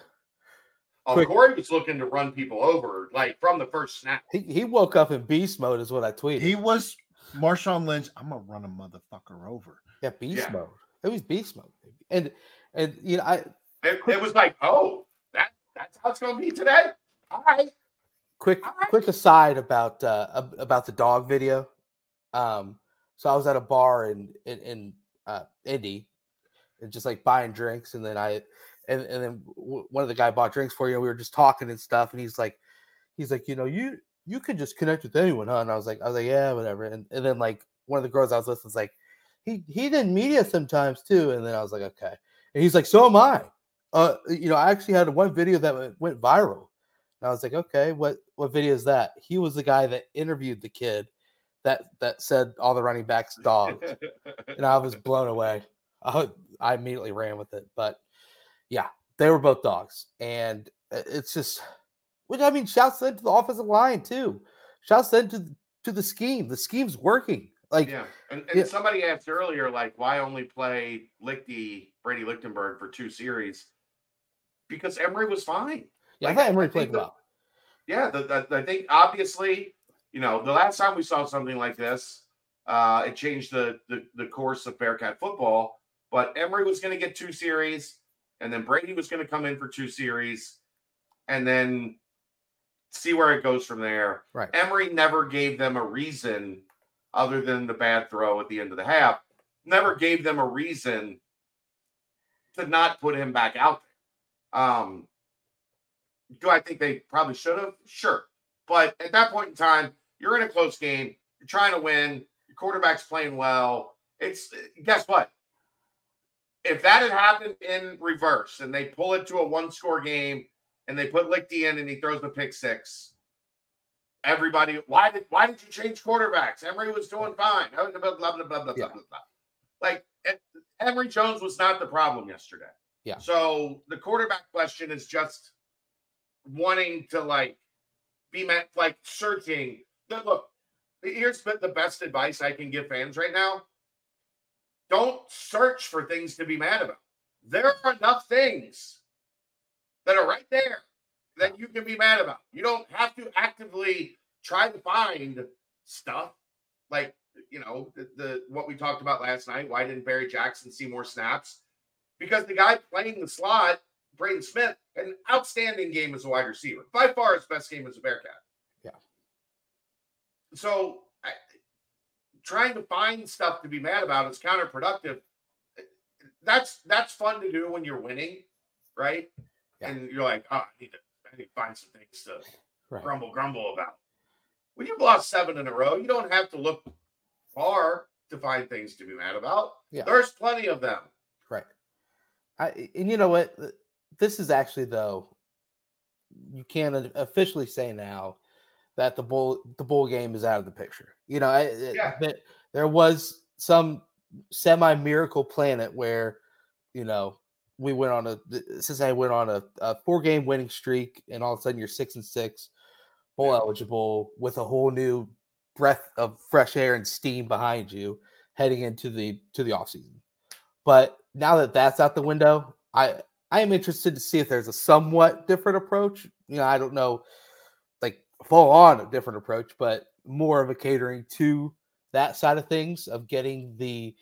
Oh, Quick. Corey was looking to run people over like from the first snap. He he woke up in beast mode, is what I tweeted. He was Marshawn Lynch. I'm gonna run a motherfucker over. yeah, beast Yeah. mode. It was beast mode, and and you know, I It, it was like, oh, that that's how it's going to be today. All right. quick All right. quick aside about uh about the dog video. Um, so I was at a bar in in, in uh Indy, and just like buying drinks, and then I and and then one of the guy bought drinks for you. And we were just talking and stuff, and he's like, he's like, you know, you you can just connect with anyone, huh? And I was like, I was like, yeah, whatever. And and then like one of the girls I was with was like, he he did media sometimes too, and then I was like, okay. And he's like, so am I. Uh, you know, I actually had one video that went, viral. And I was like, okay, what what video is that? He was the guy that interviewed the kid that that said all the running backs dogs, and I was blown away. I, I immediately ran with it, but yeah, they were both dogs, and it's just, which I mean, shouts then to the offensive line too. Shouts then to to the scheme. The scheme's working. Like, yeah. And, and Yeah. somebody asked earlier, like, why only play Lichty, Brady Lichtenberg for two series? Because Emery was fine. yeah, like, I thought Emery played the- well. Yeah, the, the, I think obviously, you know, the last time we saw something like this, uh, it changed the, the the course of Bearcat football. But Emery was going to get two series, and then Brady was going to come in for two series, and then see where it goes from there. Right. Emery never gave them a reason other than the bad throw at the end of the half. Never gave them a reason to not put him back out there. Um, do I think they probably should have? Sure. But at that point in time, you're in a close game. You're trying to win. Your quarterback's playing well. It's guess what? If that had happened in reverse and they pull it to a one score game and they put Lichty in and he throws the pick six, everybody, why did why did you change quarterbacks? Emery was doing fine. Blah blah blah blah blah Yeah. blah. Like eh, Emery Jones was not the problem yesterday. Yeah. So the quarterback question is just wanting to like be met like searching. Look, Look, here's the best advice I can give fans right now. Don't search for things to be mad about. There are enough things that are right there that you can be mad about. You don't have to actively try to find stuff. Like you know, the, the what we talked about last night. Why didn't Barry Jackson see more snaps? Because the guy playing the slot, Braden Smith, had an outstanding game as a wide receiver. By far his best game as a Bearcat. Yeah. So I, trying to find stuff to be mad about is counterproductive. That's that's fun to do when you're winning, right? Yeah. And you're like, oh, I need to, I need to find some things to Right. grumble, grumble about. When you've lost seven in a row, you don't have to look far to find things to be mad about. Yeah. There's plenty of them. I and you know what? Uh, this is actually though, you can't officially say now that the bull the bowl game is out of the picture. You know, I, uh, Yeah. that there was some semi miracle planet where, you know, we went on a th- Cincinnati went on a, a four game winning streak, and all of a sudden you're six and six, bowl eligible with a whole new breath of fresh air and steam behind you heading into the to the offseason. But now that that's out the window, I I am interested to see if there's a somewhat different approach. You know, I don't know, like full on a different approach, but more of a catering to that side of things of getting the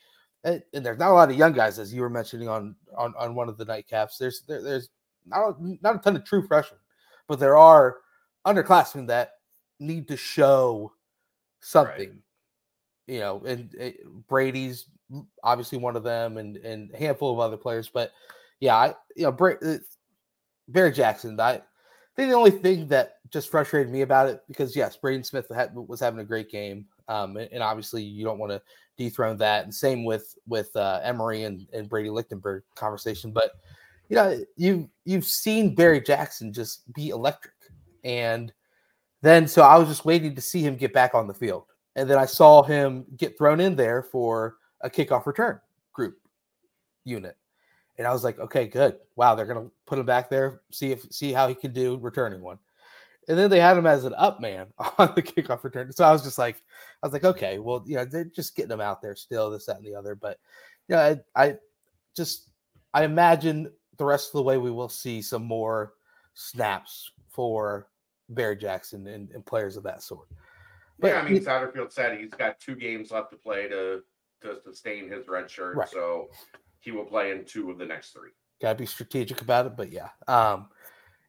and, and there's not a lot of young guys as you were mentioning on on, on one of the nightcaps. There's there, there's not a, not a ton of true freshmen, but there are underclassmen that need to show something. You know, and uh, Brady's obviously one of them, and and a handful of other players. But yeah, I you know Bra- uh, Barry Jackson. I think the only thing that just frustrated me about it because yes, Braden Smith had, was having a great game, um, and, and obviously you don't want to dethrone that. And same with with uh, Emery and, and Brady Lichtenberg conversation. But you know, you you've seen Barry Jackson just be electric, and then so I was just waiting to see him get back on the field, and then I saw him get thrown in there for a kickoff return group unit. And I was like, okay, good. Wow, they're gonna put him back there, see if see how he can do returning one. And then they had him as an up man on the kickoff return. So I was just like, I was like, okay, well, you know, they're just getting him out there still, this, that, and the other. But you know, I, I just I imagine the rest of the way we will see some more snaps for Barry Jackson and, and players of that sort. But yeah, I mean, you- Satterfield said he's got two games left to play to to sustain his red shirt, Right. so he will play in two of the next three. gotta be strategic about it but yeah um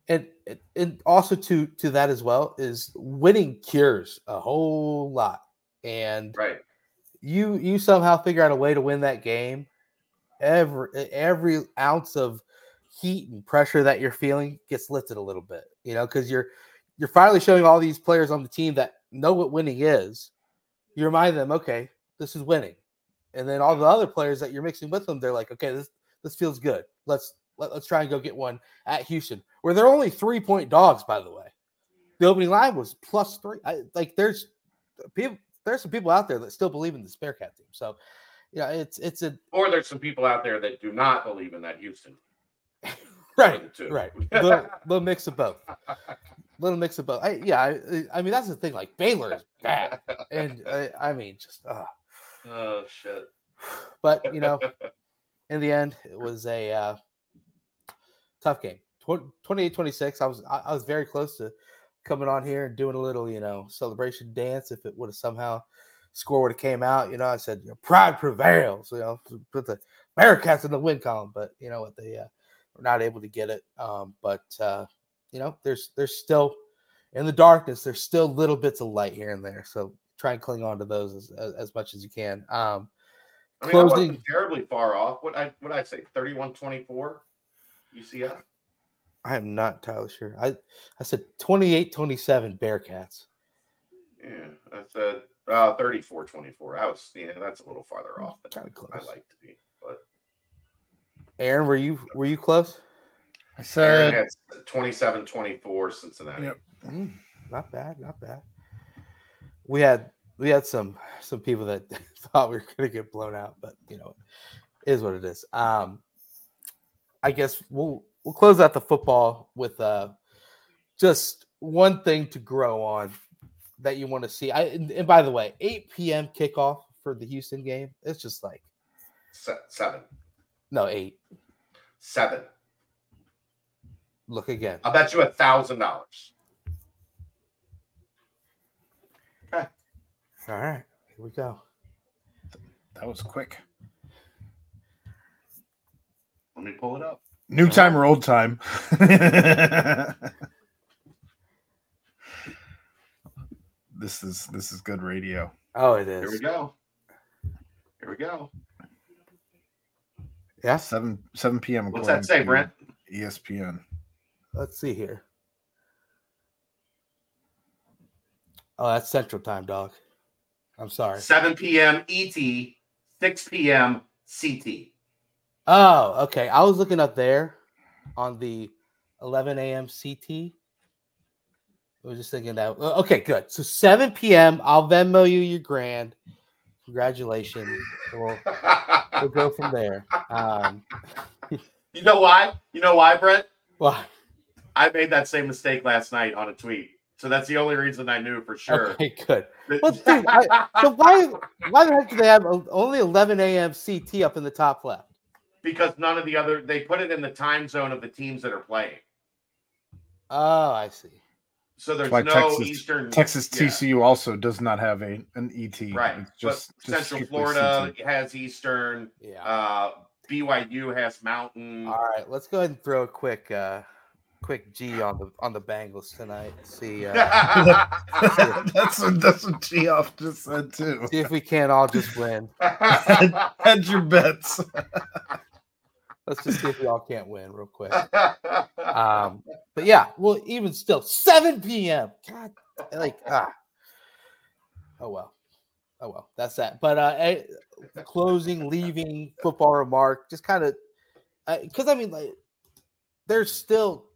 and and- and also to to that as well is winning cures a whole lot and Right. you you somehow figure out a way to win that game every every ounce of heat and pressure that you're feeling gets lifted a little bit you know because you're you're finally showing all these players on the team that know what winning is you remind them okay this is winning. And then all the other players that you're mixing with them they're like okay this this feels good. Let's let, let's try and go get one at houston. Where they're only three point dogs by the way. The opening line was plus three. I, like there's people there's some people out there that still believe in the Bearcat team. So, yeah, it's it's a Or there's some people out there that do not believe in that Houston. right, right, little, little mix of both, little mix of both. I, yeah, I, I mean that's the thing. Like Baylor is bad, and I, I mean just, uh, oh shit. but you know, in the end, it was a uh, tough game. 28-26. I was I, was very close to coming on here and doing a little, you know, celebration dance if it would have somehow score would have came out. You know, I said, you know, pride prevails, you know, put the Bearcats in the win column, but you know what they uh, were not able to get it. Um, but uh, you know, there's there's still in the darkness, there's still little bits of light here and there. So try and cling on to those as, as, as much as you can. Um, I mean, I wasn't terribly far off. What I what I say, 31-24 UCF. I am not entirely sure. I I said 28 27 Bearcats. Yeah, I said uh 34-24. I was yeah, that's a little farther off than Kind of close. I like to be. But Aaron, were you were you close? I Aaron said had 27-24 Cincinnati. Yep. Mm, not bad, not bad. We had we had some some people that thought we were gonna get blown out, but you know, it is what it is. Um I guess we'll we'll close out the football with uh just one thing to grow on that you want to see. I and, and by the way, 8 p.m. kickoff for the Houston game. It's just like Se- seven. no eight. Seven. Look again. I'll bet you a thousand dollars. All right, here we go. That was quick. Let me pull it up. New time or old time? this is this is good radio. Oh, it is. Here we go. Here we go. Yes. Seven seven p.m. What's that say, Brent? ESPN. Let's see here. Oh, that's Central Time, dog. I'm sorry. 7 p.m. ET, 6 p.m. CT. Oh, okay. I was looking up there on the 11 a.m. CT. I was just thinking that. Okay, good. So 7 p.m. I'll Venmo you your grand. Congratulations. We'll, we'll go from there. Um, you know why? You know why, Brent? well, I made that same mistake last night on a tweet. So that's the only reason I knew for sure. okay, good. Well, dude, I- So why why the heck do they have only 11 a.m. CT up in the top left? because none of the other they put it in the time zone of the teams that are playing. Oh, I see. So there's Why no Texas- Eastern Texas yeah, TCU also does not have a an ET. right. It's just, but just Central Florida CT. has Eastern. Yeah. Uh, BYU has Mountain. All right, let's go ahead and throw a quick uh quick G on the on the Bengals tonight. See uh that's what that's what Geoff just said too. see if we can't all just win. Hedge your bets. Let's just see if we all can't win real quick. Um, but yeah, well, even still, 7 p.m. God, like ah. Oh well. Oh well, that's that. But uh eh, closing, leaving football remark, just kind of because I mean, like, there's still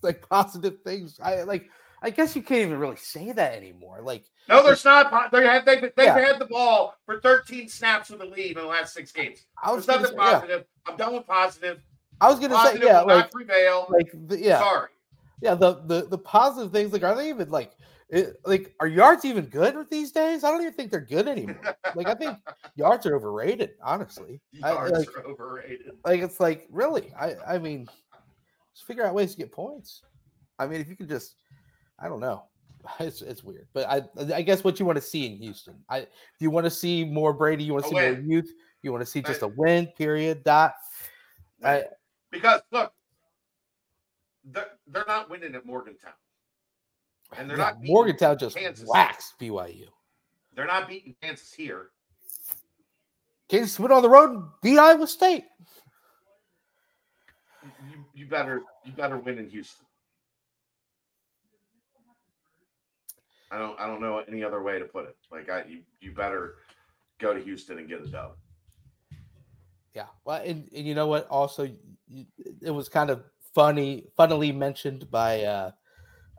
like positive things. I like. I guess you can't even really say that anymore. Like, no, there's not. They had they, they've Yeah. had the ball for 13 snaps with the lead in the last six games. I was There's nothing say, yeah, positive. I'm done with positive. I was gonna say, yeah, will like, not prevail. like, the, yeah, Sorry. yeah. The the the positive things, like, are they even like, it, like, are yards even good these days? I don't even think they're good anymore. like, I think yards are overrated, honestly. I, Yards like, are overrated. like, it's like, really? I I mean, just figure out ways to get points. I mean, if you could just, I don't know. It's it's weird, but I I guess what you want to see in Houston. I do you want to see more Brady? You want to see more youth? You want to see just a win? Period. Dot. I, Because look, they're, they're not winning at Morgantown. And they're yeah, not Morgantown just Kansas. waxed BYU. They're not beating Kansas here. Kansas went on the road and beat Iowa State. You, you better you better win in Houston. I don't I don't know any other way to put it. Like I you, you better go to Houston and get a dub. Yeah. Well, and, and you know what? Also, y- it was kind of funny, funnily mentioned by uh,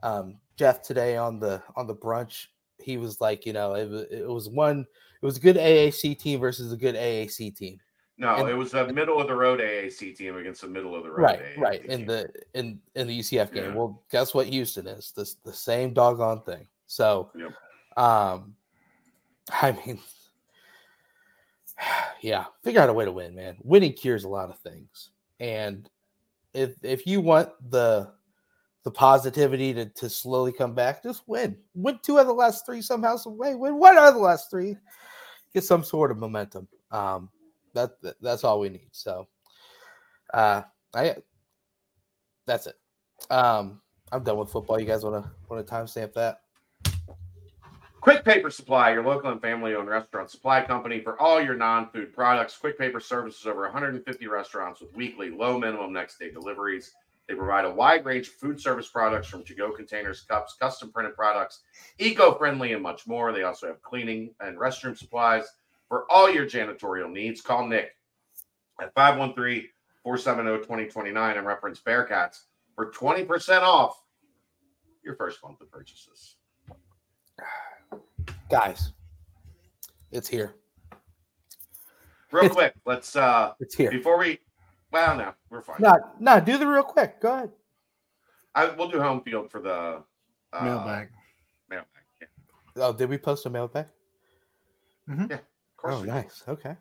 um, Jeff today on the on the brunch. He was like, you know, it it was one, it was a good AAC team versus a good AAC team. No, And- it was a middle of the road AAC team against a middle of the road Right, AAC right. In team. the in in the UCF game. Yeah. Well, guess what Houston is? This the same doggone thing. So Yep. um I mean yeah, figure out a way to win, man. Winning cures a lot of things. And if if you want the the positivity to, to slowly come back, just win. Win two of the last three somehow, some way. Win one of the last three. Get some sort of momentum. Um, that, that that's all we need. So, uh, I that's it. Um, I'm done with football. You guys want to want to timestamp that? Quick Paper Supply, your local and family owned restaurant supply company for all your non food products. Quick Paper services over 150 restaurants with weekly low minimum next day deliveries. They provide a wide range of food service products from to go containers, cups, custom printed products, eco friendly, and much more. They also have cleaning and restroom supplies for all your janitorial needs. Call Nick at 513 470 2029 and reference Bearcats for 20% off your first month of purchases. Guys, it's here. Real quick, let's uh It's here. before we well no, we're fine. No, no, do the real quick. Go ahead. I we'll do Homefield for the uh, Mailbag. Mailbag. Yeah, Oh, did we post a mailbag? of course. Oh, we do. nice. Okay.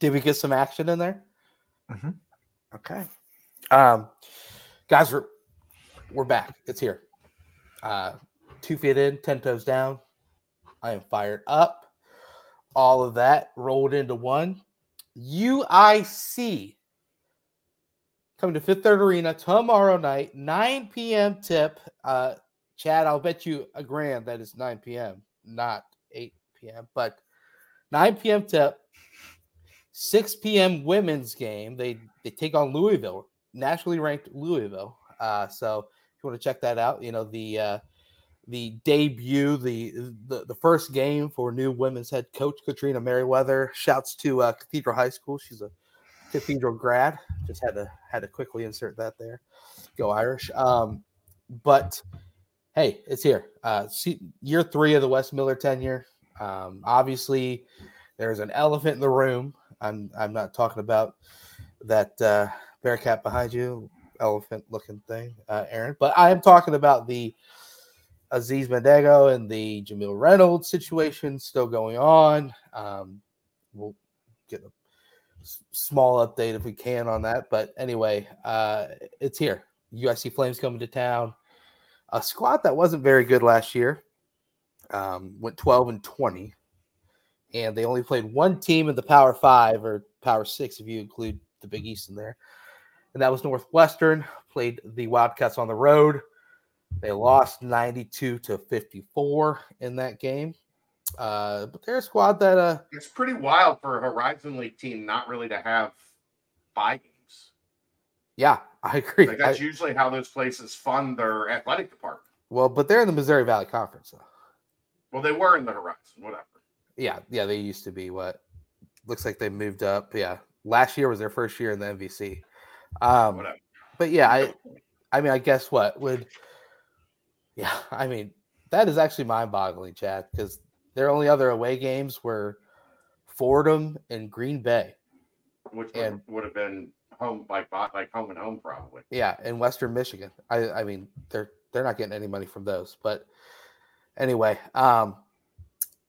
Did we get some action in there? Mhm. Okay. Um, guys, we're we're back. It's here. Uh, two feet in, ten toes down. I am fired up. all of that rolled into one. UIC coming to Fifth Third Arena tomorrow night, 9 p.m. tip. Uh, Chad, I'll bet you a grand that is 9 p.m., not 8 p.m., but 9 p.m. tip. 6 p.m. women's game. They they take on Louisville, nationally ranked Louisville. Uh, so if you want to check that out, you know the uh, the debut, the, the the first game for new women's head coach Katrina Merriweather. Shouts to uh, Cathedral High School. She's a Cathedral grad. Just had to had to quickly insert that there. Go Irish. Um, but hey, it's here. Uh, see, year three of the Wes Miller tenure. Um, obviously, there's an elephant in the room. I'm I'm not talking about that uh, Bearcat behind you, elephant looking thing, uh, Aaron. But I am talking about the Aziz Bandaogo and the Jamille Reynolds situation still going on. Um, we'll get a small update if we can on that. But anyway, uh, it's here. UIC Flames coming to town. A squad that wasn't very good last year. Um, went 12 and 20. And they only played one team in the Power Five or Power Six if you include the Big East in there. And that was Northwestern. Played the Wildcats on the road. They lost 92 to 54 in that game. Uh, but they're a squad that uh It's pretty wild for a Horizon League team not really to have buy games. yeah, I agree. Like that's I- usually how those places fund their athletic department. well, but they're in the Missouri Valley Conference though. Well, they were in the Horizon, whatever. Yeah, yeah, they used to be what looks like they moved up. Yeah. Last year was their first year in the MVC. Um Whatever. but yeah, I I mean I guess what would yeah, I mean that is actually mind-boggling, Chad, because their only other away games were Fordham and Green Bay. Which would, and- would have been home like like home and home probably. Yeah, in Western Michigan. I I mean they're they're not getting any money from those. But anyway, um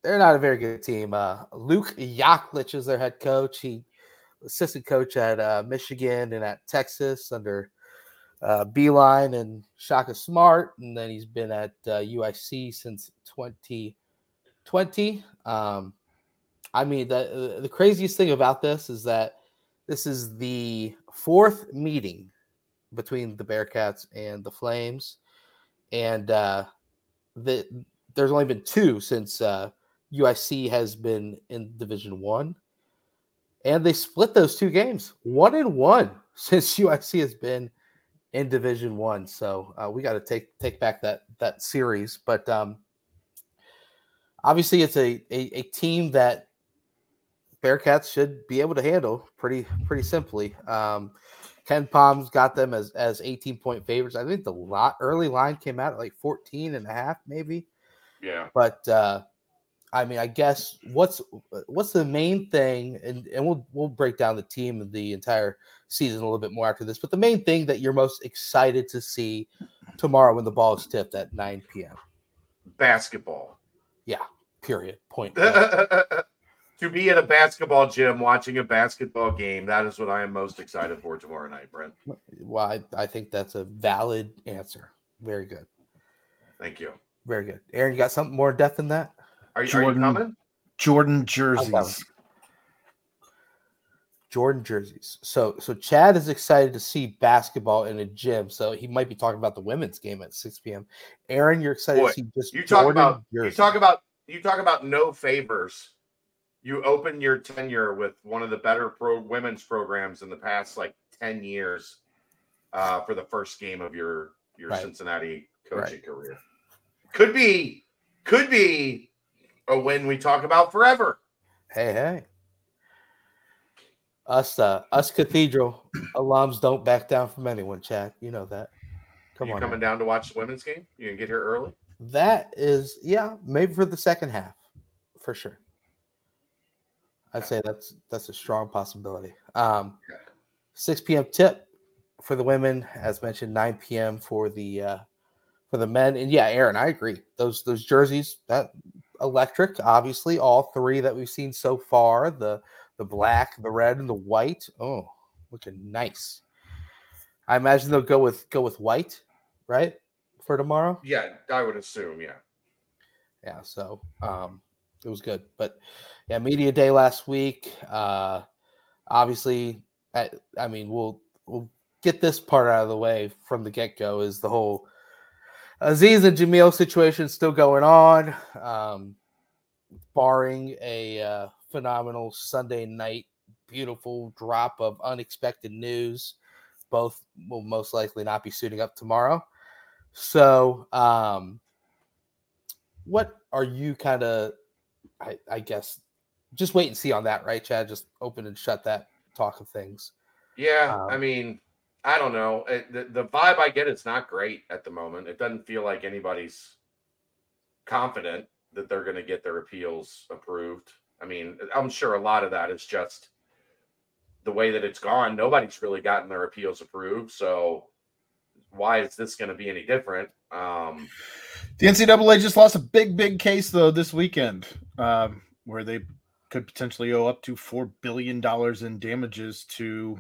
they're not a very good team. Uh Luke Yaklich is their head coach. He assistant coach at uh, Michigan and at Texas under uh, Beilein and Shaka Smart, and then he's been at uh, UIC since 2020. Um, I mean, the the craziest thing about this is that this is the fourth meeting between the Bearcats and the Flames, and uh, the there's only been two since uh, UIC has been in Division One, and they split those two games one and one since UIC has been in Division One. So uh, we got to take take back that that series, but um, obviously it's a, a a team that Bearcats should be able to handle pretty pretty simply. Um, KenPom's got them as as 18 point favorites. I think the lot early line came out at like 14 and a half, maybe. Yeah. But uh, I mean, I guess what's what's the main thing, and, and we'll we'll break down the team and the entire season a little bit more after this. But the main thing that you're most excited to see tomorrow when the ball is tipped at 9 p.m. Basketball. Yeah. Period. Point. to be at a basketball gym watching a basketball game, that is what I am most excited for tomorrow night, Brent. well, I, I think that's a valid answer. Very good. Thank you. Very good. Aaron, you got something more in depth than that? Are, you- are you Jordan- coming? Jordan jerseys. Jordan jerseys. So so Chad is excited to see basketball in a gym. So he might be talking about the women's game at 6 p.m. Aaron, you're excited Boy, to see just You talk Jordan about you talk about you talk about no favors. You open your tenure with one of the better pro women's programs in the past like 10 years uh, for the first game of your your Right. Cincinnati coaching Right. career. Could be could be a win we talk about forever. Hey, hey. Us uh us cathedral alums don't back down from anyone, Chad. You know that. Come you on. coming now. down to watch the women's game? You can get here early. That is yeah, maybe for the second half, for sure. I'd say that's that's a strong possibility. Um, 6 p.m. tip for the women, as mentioned, 9 p.m. for the uh, for the men. And yeah, Aaron, I agree. Those those jerseys that electric, obviously, all three that we've seen so far the the black, the red, and the white. Oh, looking nice. I imagine they'll go with go with white, right, for tomorrow. Yeah, I would assume. Yeah. Yeah, so um it was good. But yeah, media day last week. Uh, obviously, I, I mean, we'll we'll get this part out of the way from the get go. Is the whole Aziz and Jamille situation still going on? Um, barring a uh, phenomenal Sunday night, beautiful drop of unexpected news. Both will most likely not be suiting up tomorrow. So, um, what are you kind of, I, I guess, just wait and see on that, right, Chad? Just open and shut that talk of things. Yeah, Um, I mean, I don't know. It, the, the vibe I get is not great at the moment. It doesn't feel like anybody's confident that they're going to get their appeals approved. I mean, I'm sure a lot of that is just the way that it's gone. Nobody's really gotten their appeals approved. So why is this going to be any different? Um, The NCAA just lost a big, big case though this weekend, um, where they could potentially owe up to four billion dollars in damages to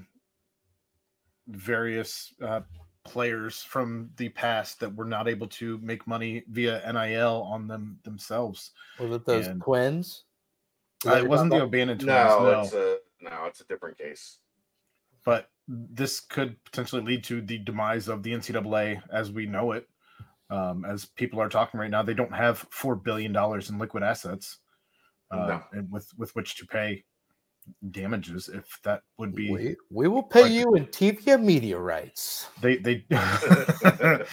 various uh, players from the past that were not able to make money via NIL on them themselves. Was it those And- twins? Uh, it wasn't the talking O'Bannon twins, no, no, it's a no, it's a different case. but this could potentially lead to the demise of the NCAA as we know it. Um, as people are talking right now, they don't have four billion dollars in liquid assets uh, No. and with with which to pay damages. If that would be We, we will pay Like- you in TV media rights. they they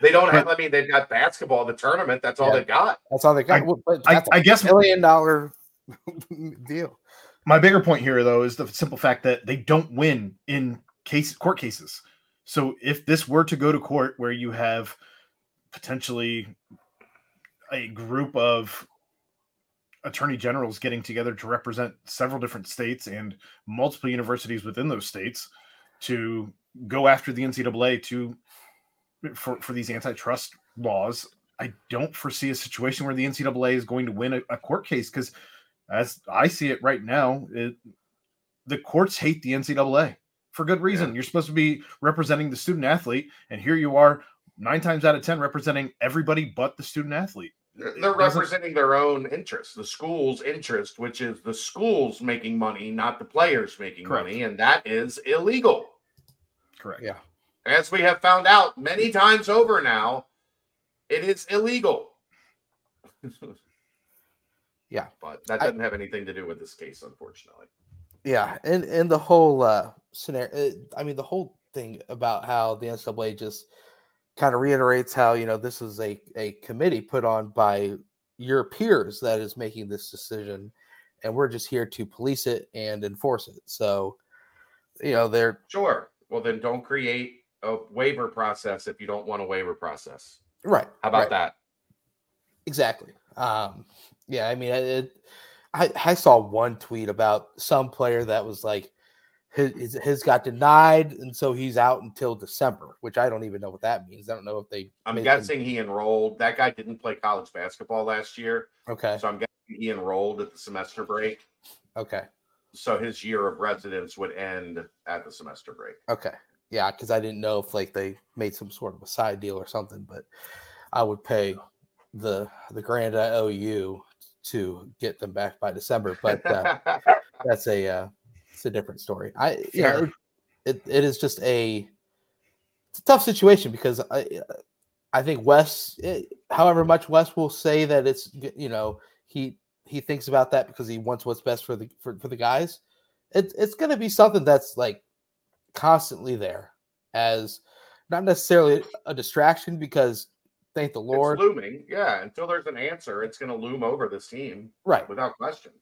They don't have. I mean, they've got basketball, the tournament. That's all Yeah. they've got. That's all they got. I- Well, but I, that's I guess million dollar deal. my bigger point here though is the simple fact that they don't win in case court cases. So if this were to go to court where you have potentially a group of attorney generals getting together to represent several different states and multiple universities within those states to go after the NCAA to for, for these antitrust laws, I don't foresee a situation where the NCAA is going to win a, a court case because as I see it right now, it, the courts hate the NCAA for good reason. You're supposed to be representing the student athlete, and here you are nine times out of ten representing everybody but the student athlete. They're It they're doesn't- representing their own interest, the school's interest, which is the schools making money, not the players making Correct. money, and that is illegal. Correct. Yeah. As we have found out many times over now, it is illegal. Yeah. But that doesn't have anything to do with this case, unfortunately. Yeah, and and the whole uh, scenario. I mean, the whole thing about how the NCAA just kind of reiterates how you know this is a a committee put on by your peers that is making this decision, and we're just here to police it and enforce it. So, you know, they're Sure. Well, then don't create a waiver process if you don't want a waiver process. right. How about right. that? Exactly. Um, yeah, I mean, it, I I saw one tweet about some player that was like his his- got denied, and so he's out until December, which I don't even know what that means. I don't know if they. I'm guessing he enrolled. That guy didn't play college basketball last year. Okay. So I'm guessing he enrolled at the semester break. Okay. So his year of residence would end at the semester break. Okay. Yeah, because I didn't know if like they made some sort of a side deal or something, but I would pay the the grand I owe you to get them back by December. But uh, that's a uh, it's a different story. I you know it, it, it is just a it's a tough situation because I I think Wes, eh, however much Wes will say that it's you know he he thinks about that because he wants what's best for the for, for the guys. It's it's going to be something that's like constantly there as not necessarily a distraction because thank the Lord, It's looming. Yeah. Until there's an answer, it's going to loom over this team right? without question.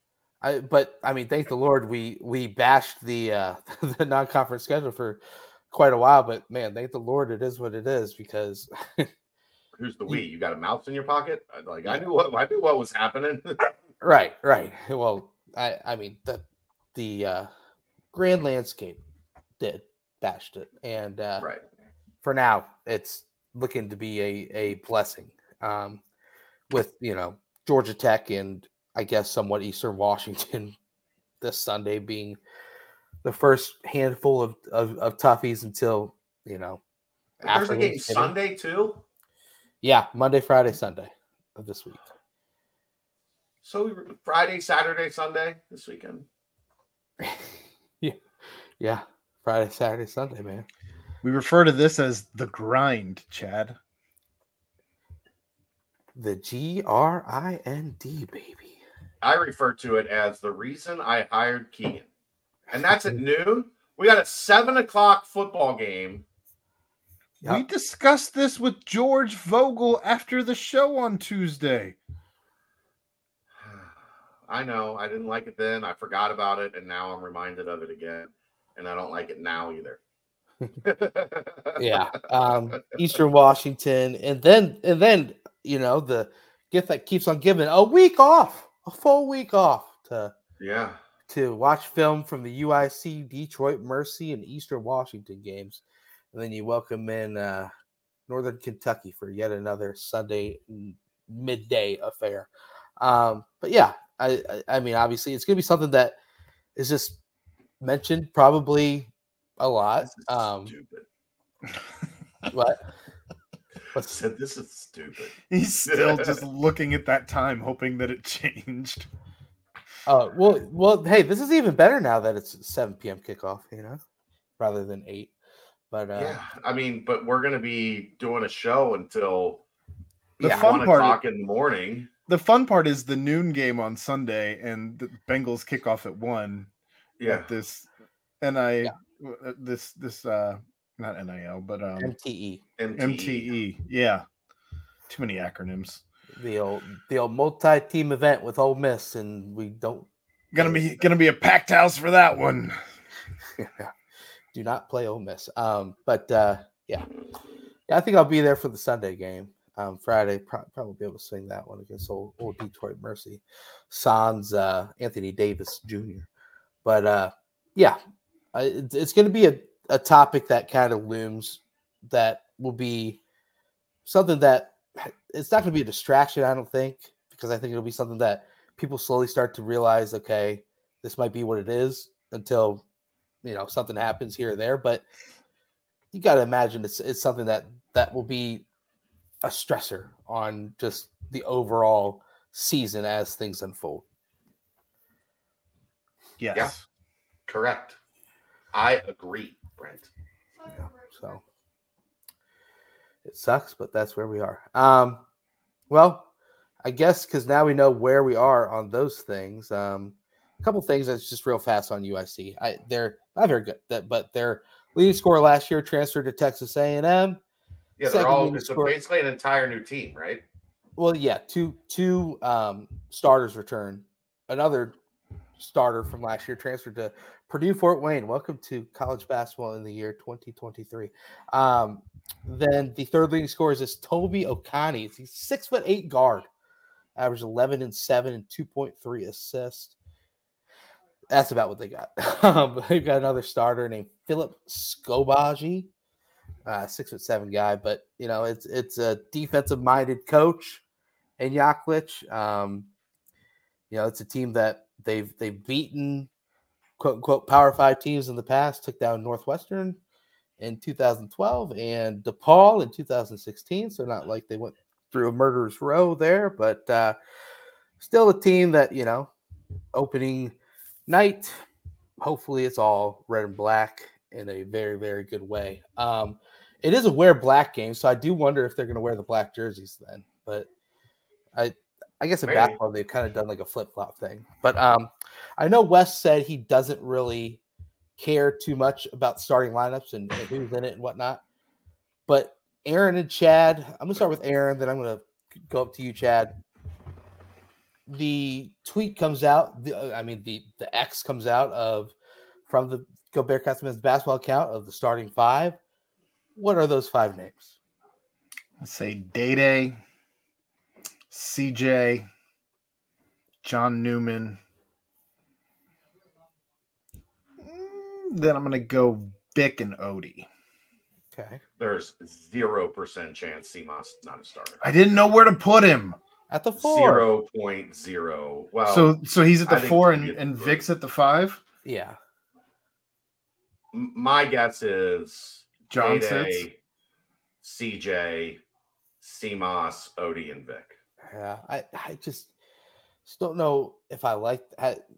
I but I mean, thank the Lord we we bashed the uh the non-conference schedule for quite a while, but man, thank the Lord it is what it is because Who's the we? You got a mouse in your pocket? Like I knew what I knew what was happening. right, right. Well, I I mean the the uh grand landscape did bashed it, and uh right. for now it's looking to be a a blessing. Um, with you know Georgia Tech and I guess somewhat Eastern Washington this Sunday being the first handful of of, of toughies until you know There's a game Thanksgiving. Sunday too. Yeah, Monday, Friday, Sunday of this week. So we Friday, Saturday, Sunday this weekend. yeah, Yeah, Friday, Saturday, Sunday, man. We refer to this as the grind, Chad. The G R I N D, baby. I refer to it as the reason I hired Keegan. And that's at noon. We got a seven o'clock football game. We discussed this with George Vogel after the show on Tuesday. I know I didn't like it then. I forgot about it, and now I'm reminded of it again. And I don't like it now either. yeah um eastern washington and then and then you know the gift that keeps on giving a week off a full week off to Yeah. to watch film from the uic detroit mercy and eastern washington games and then you welcome in uh northern kentucky for yet another sunday midday affair um but yeah i i, I mean obviously it's gonna be something that is just mentioned probably a lot um stupid. what I said this is stupid. He's still just looking at that time, hoping that it changed. Oh well, well. Hey, this is even better now that it's 7 p.m. kickoff. You know, rather than eight. But uh, yeah. I mean, but we're gonna be doing a show until The Yeah. fun one part, o'clock in the morning. the fun part is the noon game on Sunday, and the Bengals kick off at one. Yeah. At this, and I Yeah. uh, this this uh not NIL but um MTE, MTE. MTE. Yeah, too many acronyms. the old the old multi-team event with Ole Miss, and we don't Gonna be gonna be a packed house for that one. do not play Ole Miss. Um, but uh, yeah, yeah, I think I'll be there for the Sunday game. Um, Friday, pro- probably be able to swing that one against old, old Detroit Mercy, Sans uh, Anthony Davis Jr. But uh, yeah, I, it's, it's going to be a, a topic that kind of looms that will be something that it's not going to be a distraction. I don't think because I think it'll be something that people slowly start to realize. Okay, this might be what it is until you know something happens here or there. But you got to imagine it's it's something that that will be a stressor on just the overall season as things unfold. Yes. Correct. I agree, Brent. Yeah, so it sucks, but that's where we are. Um, well, I guess because now we know where we are on those things. Um, a couple things that's just real fast on UIC. I they're not very good, that but their leading scorer last year transferred to Texas A and M. Yeah, they're all leading it's scorer. basically an entire new team, right? Well, yeah, two two um, starters return. Another starter from last year transferred to Purdue Fort Wayne. Welcome to college basketball in the year 2023. Um, then the third leading scorer is Toby Okani. He's six foot eight guard, averaged 11 and seven and 2.3 assists. That's about what they got. Um, they've got another starter named Filip Skobalj, uh, six foot seven guy, but you know it's it's a defensive minded coach and Yaklich. Um, you know it's a team that they've they've beaten quote unquote power five teams in the past. Took down Northwestern in 2012 and DePaul in 2016. So not like they went through a murderer's row there, but uh, still a team that you know opening night. Hopefully, it's all red and black in a very very good way. Um, it is a wear black game, so I do wonder if they're going to wear the black jerseys then. But I, I guess in Maybe. basketball they've kind of done like a flip flop thing. But um, I know Wes said he doesn't really care too much about starting lineups and, and who's in it and whatnot. But Aaron and Chad, I'm gonna start with Aaron, then I'm gonna go up to you, Chad. The tweet comes out. The, uh, I mean, the the X comes out of from the Go Bearcats men's basketball account of the starting five. What are those five names? Let's say Day Day, CJ, John Newman. Mm, Then I'm gonna go Vic and Odie. Okay, There's zero percent chance Simas is not a starter. I didn't know where to put him. at the four. Zero point zero. Well, so so he's at the think four and, and. Vic's at the five. Yeah, m- my guess is John Day-Day, CJ, Simas, Odie, and Vic. Yeah. I I just Just don't know if I like.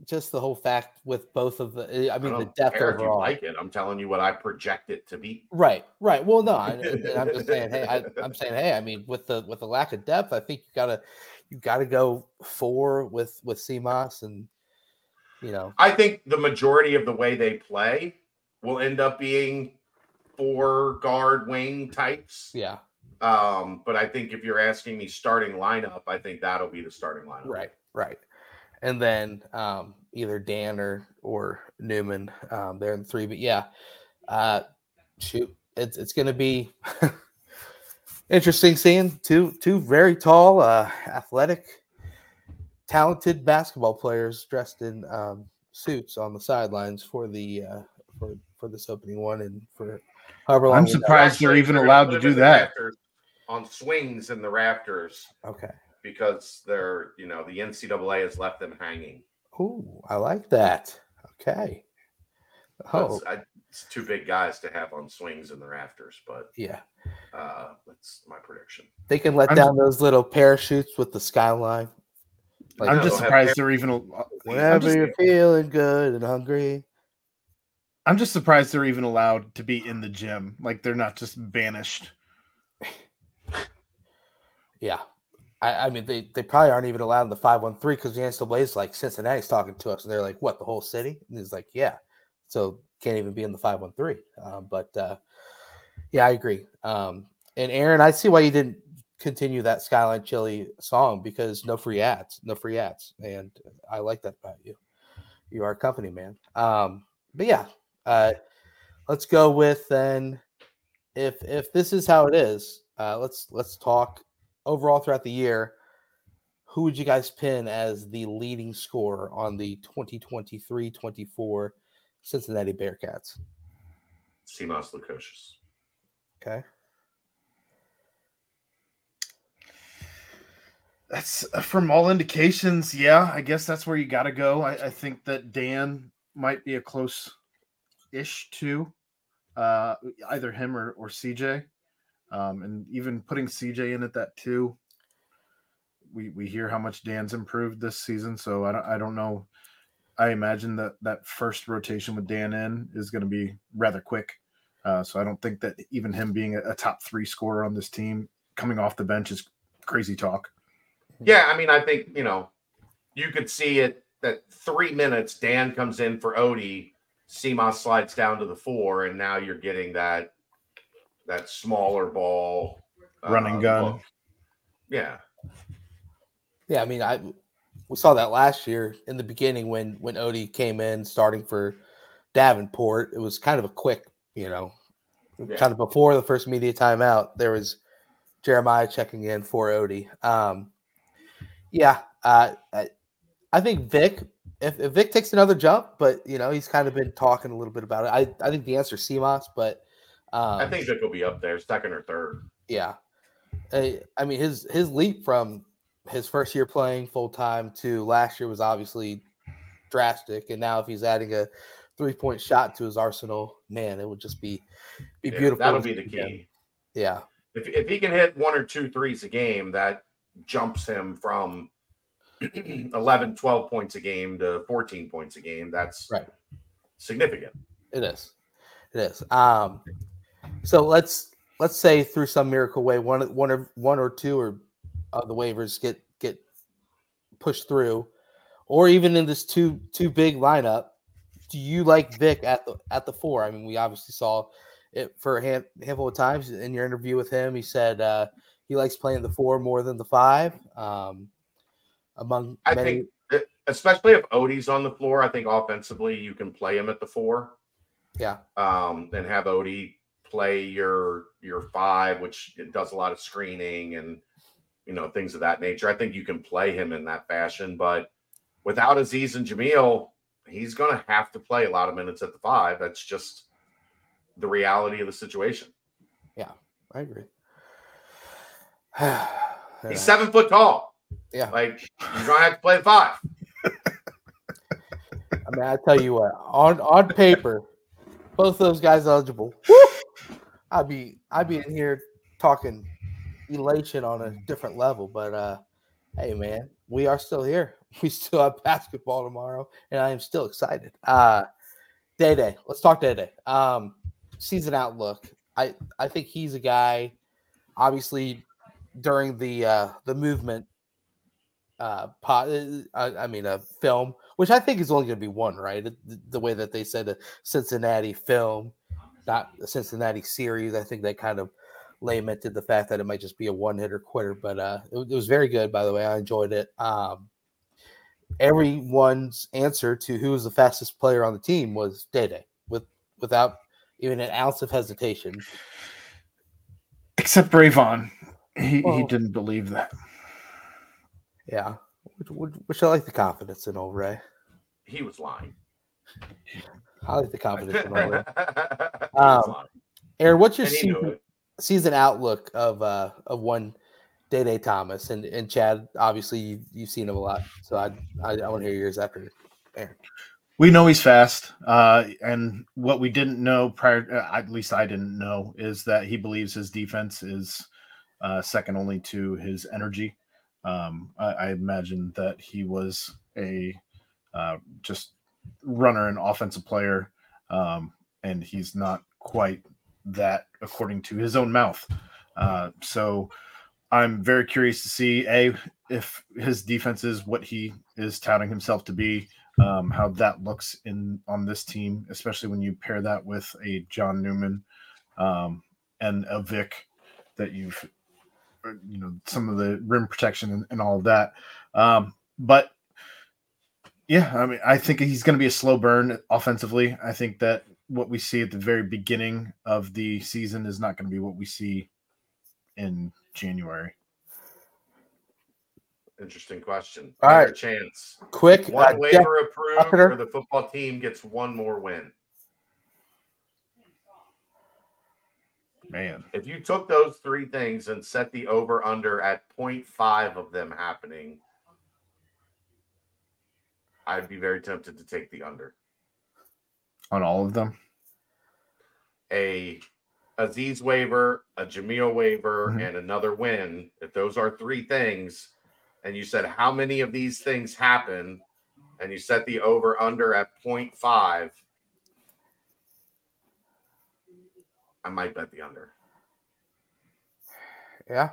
Just the whole fact with both of the. I I mean, the depth care if you overall. like it. I'm telling you what I project it to be. Right, right. Well, no, I, I'm just saying. Hey, I, I'm saying, hey, I mean, with the with the lack of depth, I think you gotta you gotta go four with with Simas and you know, I think the majority of the way they play will end up being four guard wing types. yeah, Um, but I think if you're asking me starting lineup, I think that'll be the starting lineup. right, right. And then um, either Dan or or Newman, um, they're in three. But yeah, uh, shoot, it's it's gonna be interesting seeing two two very tall, uh, athletic, talented basketball players dressed in um, suits on the sidelines for the uh, for for this opening one and for however long. I'm we surprised they're even allowed to do that. rafters on swings in the rafters Okay. because they're you know the NCAA has left them hanging. Ooh, I like that. Okay. Oh, I, it's two big guys to have on swings in the rafters, but yeah. uh, that's my prediction. They can let I'm- down those little parachutes with the skyline. Like, I'm just surprised they're even. whenever just, you're feeling good and hungry. I'm just surprised they're even allowed to be in the gym. Like they're not just banished. Yeah. I, I mean, they, they probably aren't even allowed in the 513 because the NCAA is like Cincinnati's talking to us. And they're like, what, the whole city? And he's like, yeah. So can't even be in the 513. Um, but uh, yeah, I agree. Um, and Aaron, I see why you didn't continue that Skyline Chili song because no free ads, no free ads. And I like that about you. You are a company man. Um, but yeah, uh, let's go with then. If if this is how it is, uh, let's let's talk overall throughout the year. Who would you guys pin as the leading scorer on the 2023-24 Cincinnati Bearcats? Simas Lukosius. Okay. That's uh, from all indications. Yeah, I guess that's where you got to go. I, I think that Dan might be a close ish to uh, either him or, or CJ. Um, and even putting CJ in at that too. We, we hear how much Dan's improved this season, so I don't I don't know. I imagine that that first rotation with Dan in is going to be rather quick. Uh, so I don't think that even him being a, a top three scorer on this team coming off the bench is crazy talk. Yeah, I mean, I think you know, you could see it that three minutes. Dan comes in for Odie, Simas slides down to the four, and now you're getting that that smaller ball Running uh, gun. look. Yeah, Yeah, I mean, I we saw that last year in the beginning when when Odie came in starting for Davenport. It was kind of a quick, you know, Yeah. kind of before the first media timeout. There was Jeremiah checking in for Odie. Um, yeah, uh, I, I think Vic. If, if Vic takes another jump, but you know he's kind of been talking a little bit about it. I, I think the answer is Simas, but um, I think Vic will be up there, second or third. yeah. Uh, I mean, his his leap from his first year playing full time to last year was obviously drastic, and now if he's adding a three point shot to his arsenal, man, it would just be be Yeah, beautiful. that'll be the key. Yeah, If if he can hit one or two threes a game, that jumps him from 11, 12 points a game to 14 points a game. That's Right. significant. it is. It is. Um, so let's let's say through some miracle way, one one or one or two or of the waivers get get pushed through, or even in this two two big lineup. Do you like Vic at the at the four? I mean, we obviously saw it for a hand, handful of times in your interview with him. He said uh, he likes playing the four more than the five. Um, among I many, think, uh, especially if Odie's on the floor, I think offensively you can play him at the four. yeah, um, and have Odie play your your five, which it does a lot of screening and you know things of that nature. I think you can play him in that fashion, but without Aziz and Jamille, he's going to have to play a lot of minutes at the five. That's just the reality of the situation. Yeah, I agree. He's seven foot tall. Yeah. like you're going to have to play the five. I mean, I tell you what, on on paper, both those guys eligible. Woo! I'd be I'd be in here talking elation on a different level, but uh hey man, we are still here. we still have basketball tomorrow, and I am still excited. Uh, Day Day, let's talk Day Day. Um, season outlook. I I think he's a guy. Obviously, during the uh, the movement, uh, I, I mean, a film, which I think is only going to be one, right? The, the, way that they said a Cincinnati film, not the Cincinnati series. I think they kind of lamented the fact that it might just be a one hitter quitter, but uh, it, it, was very good, by the way. I enjoyed it. Um, everyone's answer to who was the fastest player on the team was Day Day, with without even an ounce of hesitation. Except Rayvon, he well, he didn't believe that. Yeah, which, which I like the confidence in old Ray. He was lying. I like the confidence in old Ray. Um, Aaron, what's your season, season outlook of uh of one Day Day Thomas and and Chad? Obviously, you, you've seen him a lot, so I I, I want to hear yours after Aaron. We know he's fast, uh, and what we didn't know prior, uh, at least I didn't know, is that he believes his defense is uh, second only to his energy. Um, I, I, imagine that he was a uh, just runner and offensive player, um, and he's not quite that according to his own mouth. Uh, so I'm very curious to see a if his defense is what he is touting himself to be, um, how that looks in on this team, especially when you pair that with a John Newman um, and a Vic that you've uh, you know some of the rim protection and, and all of that. Um, but yeah, I mean, I think he's going to be a slow burn offensively. I think that what we see at the very beginning of the season is not going to be what we see in January. Interesting question. All right, chance. Quick, one uh, waiver approved, or the football team gets one more win. Man, if you took those three things and set the over under at 0.5 of them happening, I'd be very tempted to take the under on all of them? A Aziz waiver, a Jamille waiver, mm-hmm. and another win. If those are three things, and you said how many of these things happen, and you set the over under at 0.5, I might bet the under. Yeah.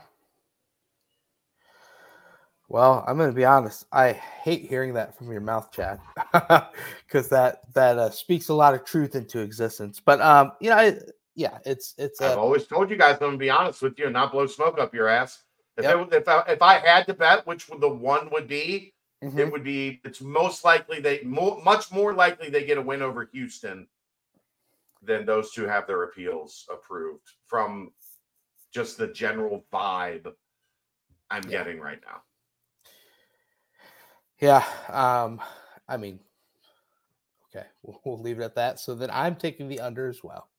Well, I'm going to be honest. I hate hearing that from your mouth, Chad, because that that uh, speaks a lot of truth into existence. But um, you know, I, yeah, it's it's. I've always told you guys I'm going to be honest with you and not blow smoke up your ass. If yep. it, if I, if I had to bet which the one would be, mm-hmm. it would be. It's most likely they mo- much more likely they get a win over Houston than those two have their appeals approved from just the general vibe I'm yeah. getting right now. Yeah. Um, I mean, okay, we'll, we'll leave it at that. So then I'm taking the under as well,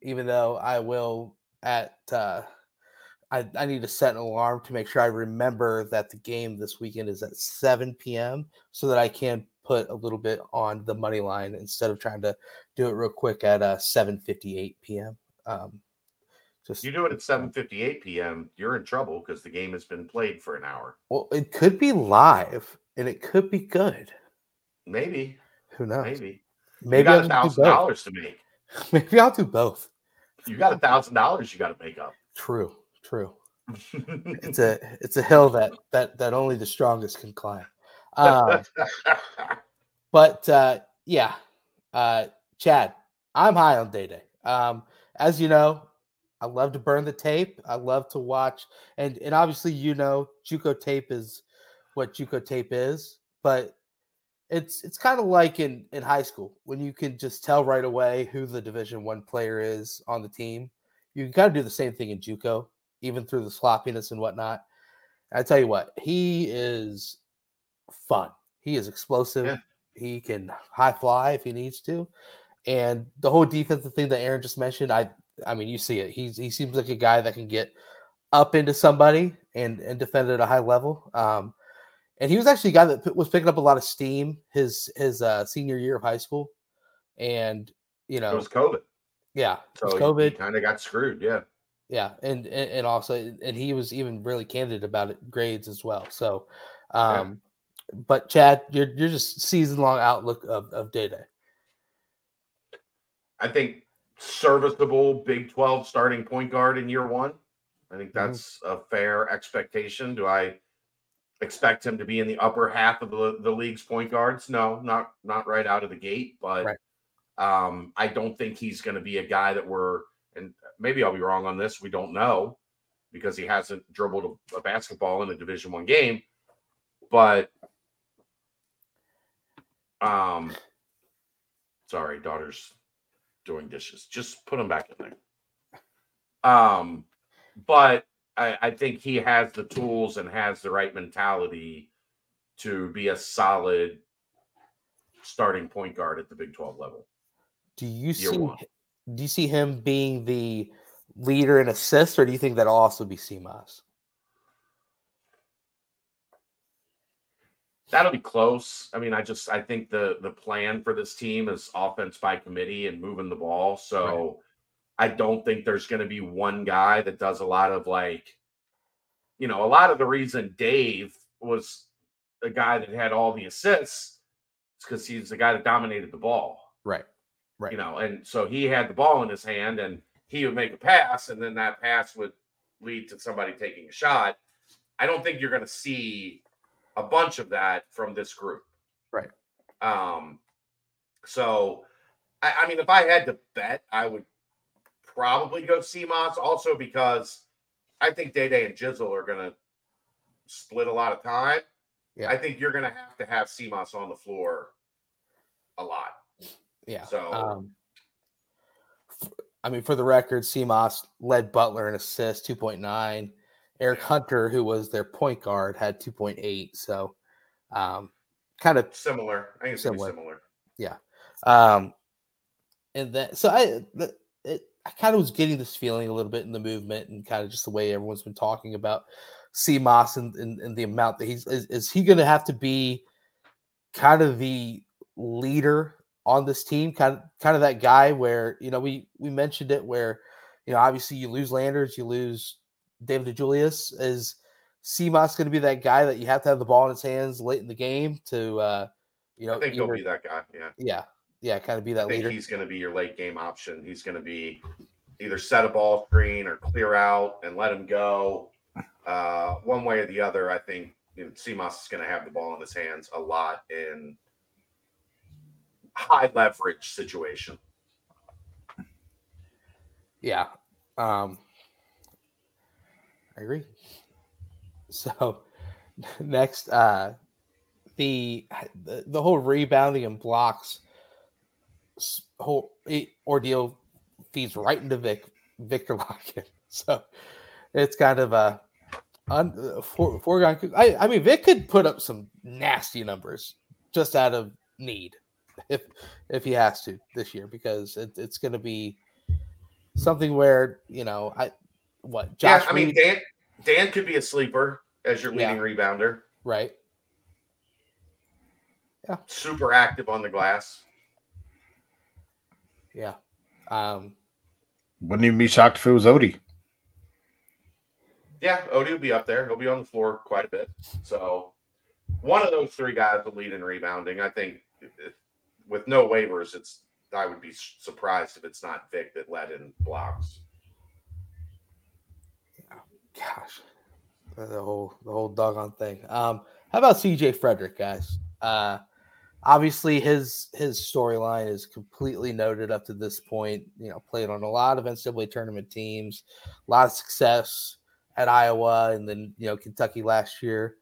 even though I will at, uh, I, I need to set an alarm to make sure I remember that the game this weekend is at 7 p.m. so that I can put a little bit on the money line instead of trying to do it real quick at uh, 7:58 p.m. Um, just you do it at 7:58 p.m. You're in trouble because the game has been played for an hour. Well, it could be live and it could be good. Maybe. Who knows? Maybe. Maybe you got a thousand dollars to make. Maybe I'll do both. You got a thousand dollars you got to make up. True. True. it's a it's a hill that that that only the strongest can climb. Um, but uh, yeah, uh, Chad, I'm high on Day Day. Um, as you know, I love to burn the tape. I love to watch, and and obviously, you know, JUCO tape is what JUCO tape is, but it's it's kind of like in in high school when you can just tell right away who the Division One player is on the team. You can kind of do the same thing in JUCO, even through the sloppiness and whatnot. I tell you what, he is fun. He is explosive. Yeah. He can high fly if he needs to. And the whole defensive thing that Aaron just mentioned, I I mean, you see it. He's he seems like a guy that can get up into somebody and and defend at a high level. Um, and he was actually a guy that was picking up a lot of steam his his uh, senior year of high school, and you know it was COVID. Yeah, so COVID kind of got screwed. Yeah, yeah, and, and and also and he was even really candid about it grades as well. So, um, But Chad, you're you're just season long outlook of of Day Day. I think serviceable Big 12 starting point guard in year one. I think Mhm. that's a fair expectation. Do I expect him to be in the upper half of the, the league's point guards? No, not not right out of the gate, but Right. um, I don't think he's going to be a guy that we're and maybe I'll be wrong on this. We don't know because he hasn't dribbled a, a basketball in a Division One game, but um, sorry, daughter's doing dishes. Just put them back in there. Um, but I, I think he has the tools and has the right mentality to be a solid starting point guard at the Big 12 level. Do you see one. do you see him being the leader in assists, or do you think that'll also be Simas? That'll be close. I mean, I just I think the the plan for this team is offense by committee and moving the ball. So I don't think there's going to be one guy that does a lot of like, you know, a lot of the reason Dave was the guy that had all the assists is because he's the guy that dominated the ball. Right. Right. You know, and so he had the ball in his hand and he would make a pass, and then that pass would lead to somebody taking a shot. I don't think you're going to see a bunch of that from this group. Right. Um, so I, I mean, if I had to bet, I would probably go Simas also because I think Day Day and Jizzle are going to split a lot of time. Yeah. I think you're going to have to have Simas on the floor a lot. Yeah. So- um, I mean, for the record, Simas led Butler in assists, 2.9. Eric Hunter, who was their point guard, had 2.8. So um, kind of Similar. I think Similar. similar. Um, and then so I the, I kind of was getting this feeling a little bit in the movement and kind of just the way everyone's been talking about Simas and, and, and the amount that he's is, is he going to have to be kind of the leader on this team, kind of kind of that guy where you know we we mentioned it where you know obviously you lose Landers, you lose David DeJulius. Is Simas going to be that guy that you have to have the ball in his hands late in the game to uh, you know I think he'll be that guy. Yeah. yeah, yeah, kind of be that I think leader. he's going to be your late game option. He's going to be either set a ball screen or clear out and let him go. Uh, one way or the other, I think you know, Simas is going to have the ball in his hands a lot in high leverage situation. Yeah. Um I agree. So next uh the the, whole rebounding and blocks whole ordeal feeds right into Vic Victor Lockett. So it's kind of a un, for, foregone. I I mean Vic could put up some nasty numbers just out of need if if he has to this year because it, it's going to be something where you know I what Josh yeah, I mean Reed- Dan Dan could be a sleeper as your Yeah. leading rebounder. right Yeah, Super active on the glass. Yeah um Wouldn't even be shocked if it was Odie. Yeah, Odie will be up there. He'll be on the floor quite a bit. So one of those three guys will lead in rebounding. I think if- if- with no waivers, it's I would be surprised if it's not Vic that led in blocks. gosh the whole the whole doggone thing um how about cj frederick guys uh obviously his his storyline is completely noted up to this point you know played on a lot of ncaa tournament teams a lot of success at iowa and then you know kentucky last year.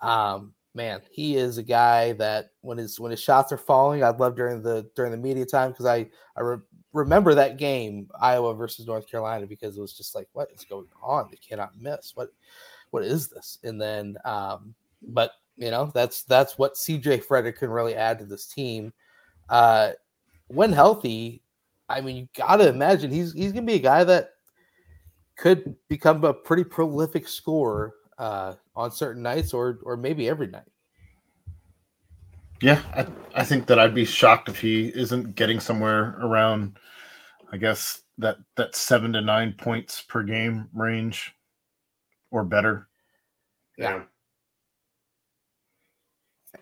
Um man he is a guy that when his when his shots are falling i'd love during the during the media time because i i re- remember that game iowa versus north carolina because it was just like what is going on? They cannot miss. What what is this? And then um but you know that's that's what cj fredrick can really add to this team uh when healthy i mean you gotta imagine he's he's gonna be a guy that could become a pretty prolific scorer uh on certain nights or or maybe every night Yeah, I, I think that I'd be shocked if he isn't getting somewhere around, I guess that that seven to nine points per game range, or better. Yeah.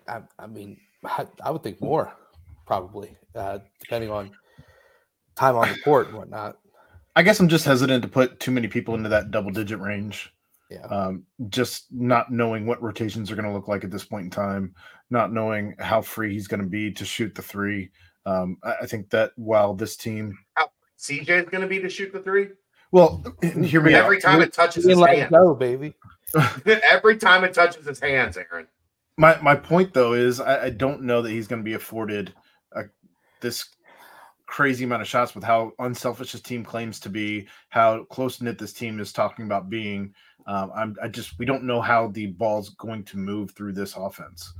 I, I mean, I, I would think more, probably, uh, depending on time on the court and whatnot. I guess I'm just hesitant to put too many people into that double digit range. Yeah. Um, just not knowing what rotations are going to look like at this point in time, not knowing how free he's going to be to shoot the three. Um, I, I think that while this team, CJ is going to be to shoot the three well, hear me every out. time it touches his let it hand. go, baby. every time it touches his hands, Aaron. My my point though is I, I don't know that he's going to be afforded a, this crazy amount of shots with how unselfish his team claims to be, how close knit this team is talking about being. Um, I'm I just we don't know how the ball's going to move through this offense.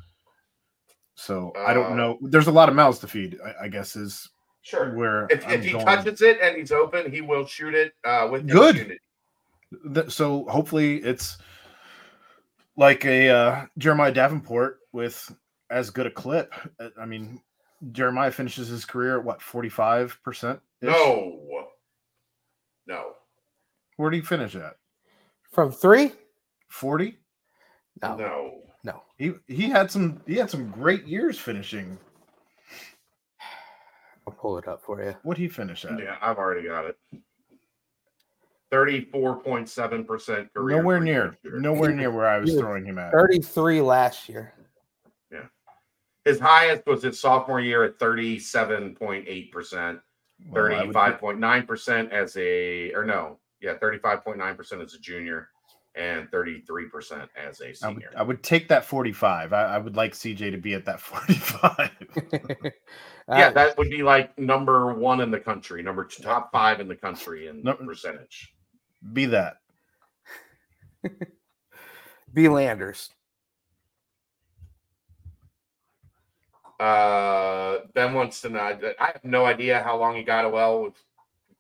So I don't Uh, know. There's a lot of mouths to feed. I, I guess is Sure. where If, if he going. touches it and he's open, he will shoot it uh, with Good. so hopefully it's like a uh, Jeremiah Davenport with as good a clip. Uh, I mean, Jeremiah finishes his career at what forty five percent. No. No. where did he finish at? From three? Forty. No, No. no. He he had some he had some great years finishing. I'll pull it up for you. What he finish at? Yeah, I've already got it. 34.7% career. Nowhere near, shooter. nowhere near where I was was throwing him at. 33 last year. Yeah. His highest was his sophomore year at 37.8%, Well, 35.9% as a, or no, yeah, 35.9% as a junior, and 33% as a senior. I would take that 45. I, I would like CJ to be at that 45. yeah, Uh, that would be like number one in the country, number two, top five in the country in No- percentage. Be that. be Landers. Uh, Ben wants to know. I have no idea how long he got well with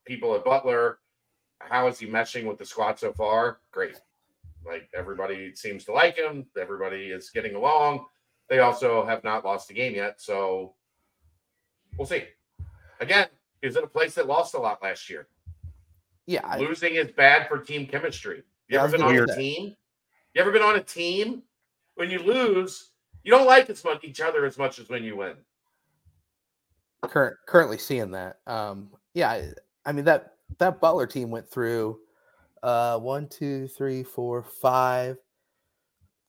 people at Butler. How is he meshing with the squad so far? Great. Like everybody seems to like him. Everybody is getting along. They also have not lost a game yet, so we'll see. Again, is it a place that lost a lot last year? Yeah, I- Losing is bad for team chemistry. You Yeah, ever been on a that. team? You ever been on a team? When you lose, you don't like as much each other as much as when you win. current currently seeing that. Um, yeah, I, I mean that that Butler team went through uh one, two, three, four, five.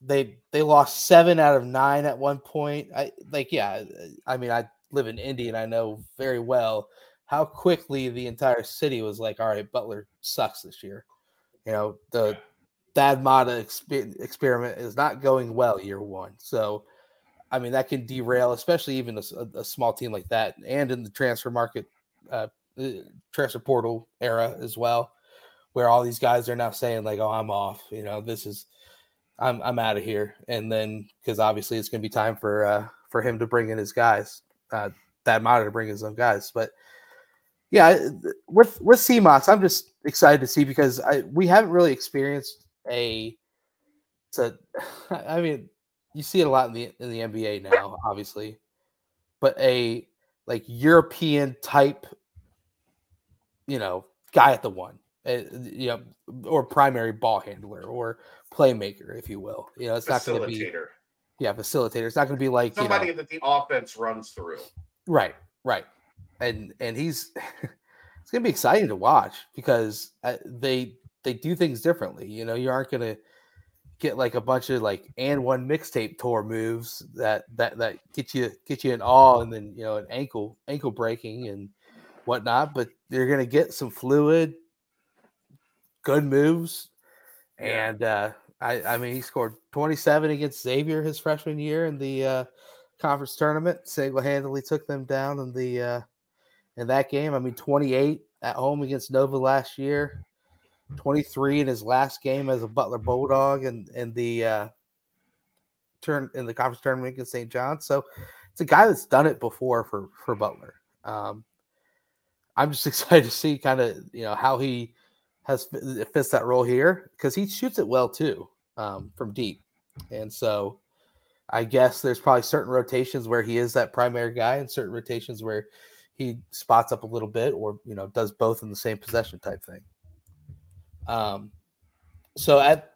They they lost seven out of nine at one point. I like yeah. I mean I live in Indy and I know very well how quickly the entire city was like, all right, Butler sucks this year. You know the Thad Matta exper- experiment is not going well year one. So I mean, that can derail, especially even a small team like that, and in the transfer market, uh, transfer portal era as well, where all these guys are now saying like, "Oh, I'm off." You know, this is, I'm I'm out of here, and then because obviously it's going to be time for uh, for him to bring in his guys, uh, that Matta to bring his own guys, but. Yeah, with with Simas, I'm just excited to see because I we haven't really experienced a. It's a, I mean, you see it a lot in the in the NBA now, obviously, but a like European type, you know, guy at the one, uh, you know, or primary ball handler or playmaker, if you will. You know, it's not going to be yeah facilitator. It's not going to be like you know, Somebody that the offense runs through. Right, right, and and he's it's gonna be exciting to watch because uh, they they do things differently. You know, you aren't gonna get like a bunch of like and one mixtape tour moves that that that get you get you in awe and then you know an ankle ankle breaking and whatnot. But you're gonna get some fluid, good moves, Yeah. and uh, I I mean he scored 27 against Xavier his freshman year in the uh, conference tournament. Single handedly took them down in the uh, in that game. I mean, 28 at home against Nova last year, 23 in his last game as a Butler Bulldog, and in, the uh, turn in the conference tournament against St. John. So it's a guy that's done it before for for Butler. Um, I'm just excited to see kind of you know how he has fits that role here because he shoots it well too um, from deep, and so. I guess there's probably certain rotations where he is that primary guy, and certain rotations where he spots up a little bit, or you know, does both in the same possession type thing. Um, so at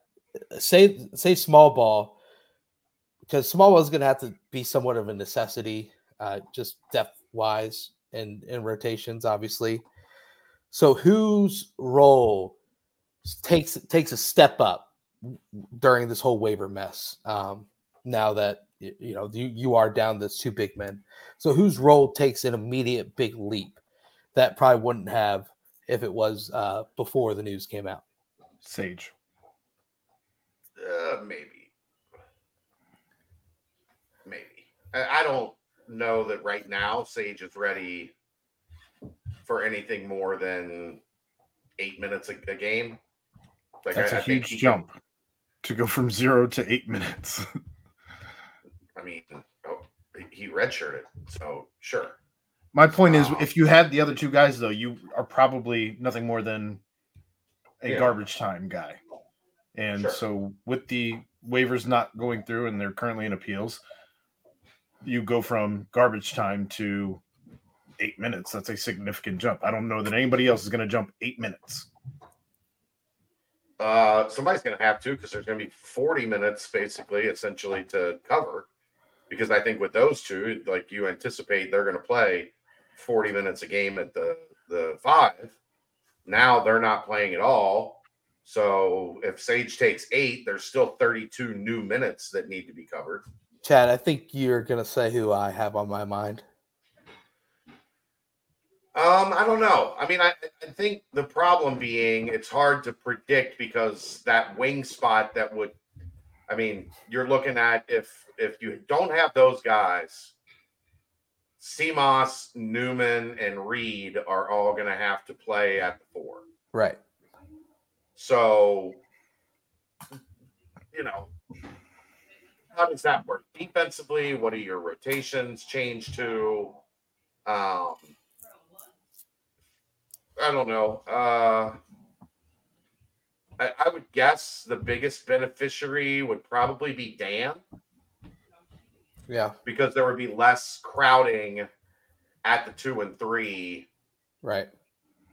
say say small ball, because small ball is going to have to be somewhat of a necessity, uh, just depth wise and in rotations, obviously. So whose role takes takes a step up during this whole waiver mess? Um, now that you know you, you are down those two big men, so whose role takes an immediate big leap that probably wouldn't have if it was uh, before the news came out? Sage. Uh, maybe. Maybe. I, I don't know that right now Sage is ready for anything more than eight minutes a, a game. Like That's I- a I huge he can- jump to go from zero to eight minutes. I mean, oh, he redshirted, so sure. My point is, if you had the other two guys, though, you are probably nothing more than a Yeah. garbage time guy. And Sure. so, with the waivers not going through and they're currently in appeals, you go from garbage time to eight minutes. That's a significant jump. I don't know that anybody else is going to jump eight minutes. Uh, somebody's going to have to because there's going to be 40 minutes basically, essentially, to cover. Because I think with those two, like you anticipate, they're going to play 40 minutes a game at the the five. Now they're not playing at all. So if Sage takes eight, there's still 32 new minutes that need to be covered. Chad, I think you're gonna say who I have on my mind. Um, I don't know. I mean, I, I think the problem being it's hard to predict because that wing spot that would, I mean, you're looking at if if you don't have those guys, Simas, Newman, and Reed are all going to have to play at the four. Right. So, you know, how does that work defensively? What are your rotations change to? Um, I don't know. Uh, I, I would guess the biggest beneficiary would probably be Dan Yeah. because there would be less crowding at the two and three Right.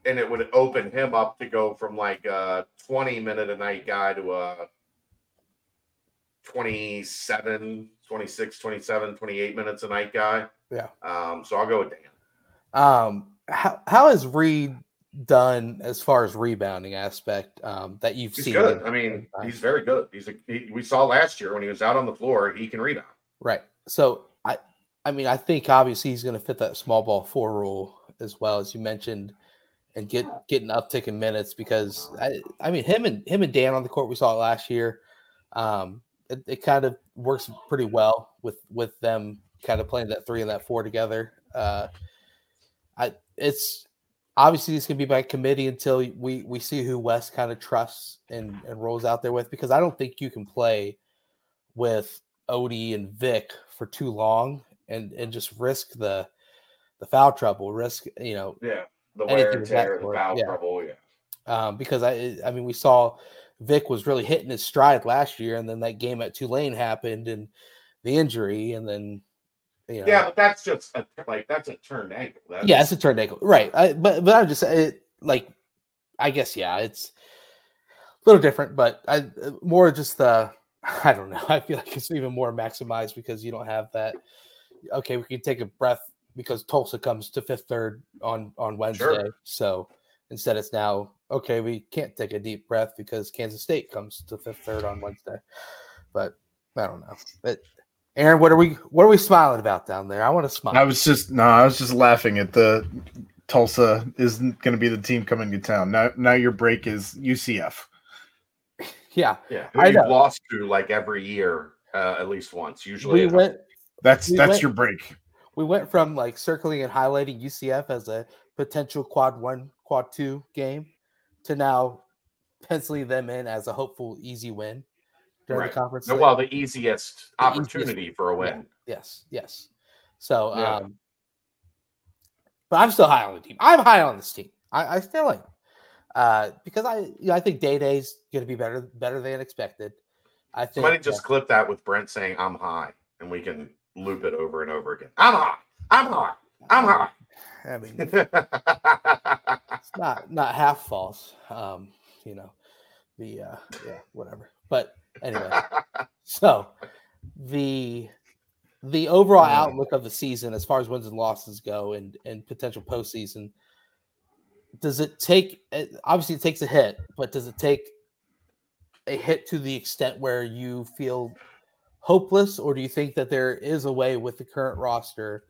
and it would open him up to go from like a 20 minute a night guy to a 27 26 27 28 minutes a night guy Yeah. um so i'll go with dan Um, how how has Reed done as far as rebounding aspect um, that you've he's seen? good i mean he's very good he's a, he, we saw last year when he was out on the floor he can rebound Right. So I I mean I think obviously he's going to fit that small ball four rule as well as you mentioned and get get an uptick in minutes because I I mean him and him and Dan on the court we saw it last year. Um it, it kind of works pretty well with with them kind of playing that three and that four together. Uh I it's obviously it's gonna be by committee until we we see who Wes kind of trusts and, and rolls out there with because I don't think you can play with Odie and Vic for too long and and just risk the the foul trouble, risk you know yeah the wear and tear the foul yeah. trouble yeah um, because I I mean we saw Vic was really hitting his stride last year, and then that game at Tulane happened and the injury, and then you know yeah but that's just a, like that's a turned ankle that's, yeah, it's a turned ankle, right? I, but but I'm just it, like I guess yeah, it's a little different, but I uh, more just the I don't know. I feel like it's even more maximized because you don't have that. Okay, we can take a breath because Tulsa comes to fifth third on on Wednesday, so instead it's now okay. We can't take a deep breath because Kansas State comes to fifth third on Wednesday. But I don't know. But Aaron, what are we what are we smiling about down there? I want to smile. I was just no, I was just laughing at the Tulsa isn't going to be the team coming to town. Now, now your break is UCF. yeah, yeah I who you've know. lost to like every year uh, at least once usually we went That's We that's went- your break. we went from like circling and highlighting UCF as a potential quad one, quad two game to now penciling them in as a hopeful easy win during Right. the conference. No, well the easiest The easiest- opportunity for a win yes, yes. So, Yeah. um, but I'm still high on the team. I'm high on this team. I, I still am. Uh, because I, you know, I think Day Day's going to be better, better than expected. I think Somebody just clip that with Brent saying "I'm high," and we can loop it over and over again. I'm high. I'm high. I'm high. I mean, it's not not half false. Um, you know, the uh, yeah, whatever. But anyway, so the the overall outlook of the season as far as wins and losses go and and potential postseason does it take obviously it takes a hit but does it take a hit to the extent where you feel hopeless? Or do you think that there is a way with the current roster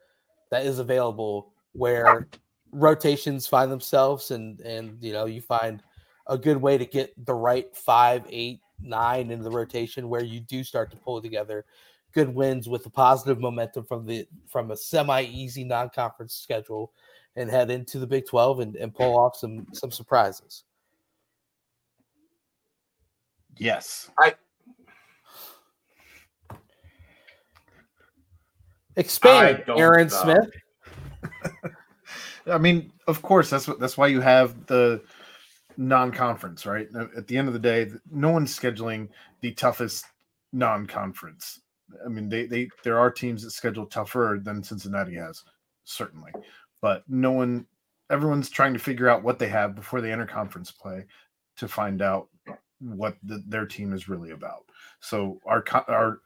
that is available where rotations find themselves and and you know you find a good way to get the right five eight nine in the rotation where you do start to pull together good wins with the positive momentum from the from a semi easy non-conference schedule and head into the Big 12 and, and pull off some some surprises. Yes. I Expand, don't, Aaron Smith. I mean, of course, that's what that's why you have the non-conference, right? At the end of the day, no one's scheduling the toughest non-conference. I mean, they they there are teams that schedule tougher than Cincinnati has, certainly, but no one, everyone's trying to figure out what they have before they enter conference play to find out what the, their team is really about. So our our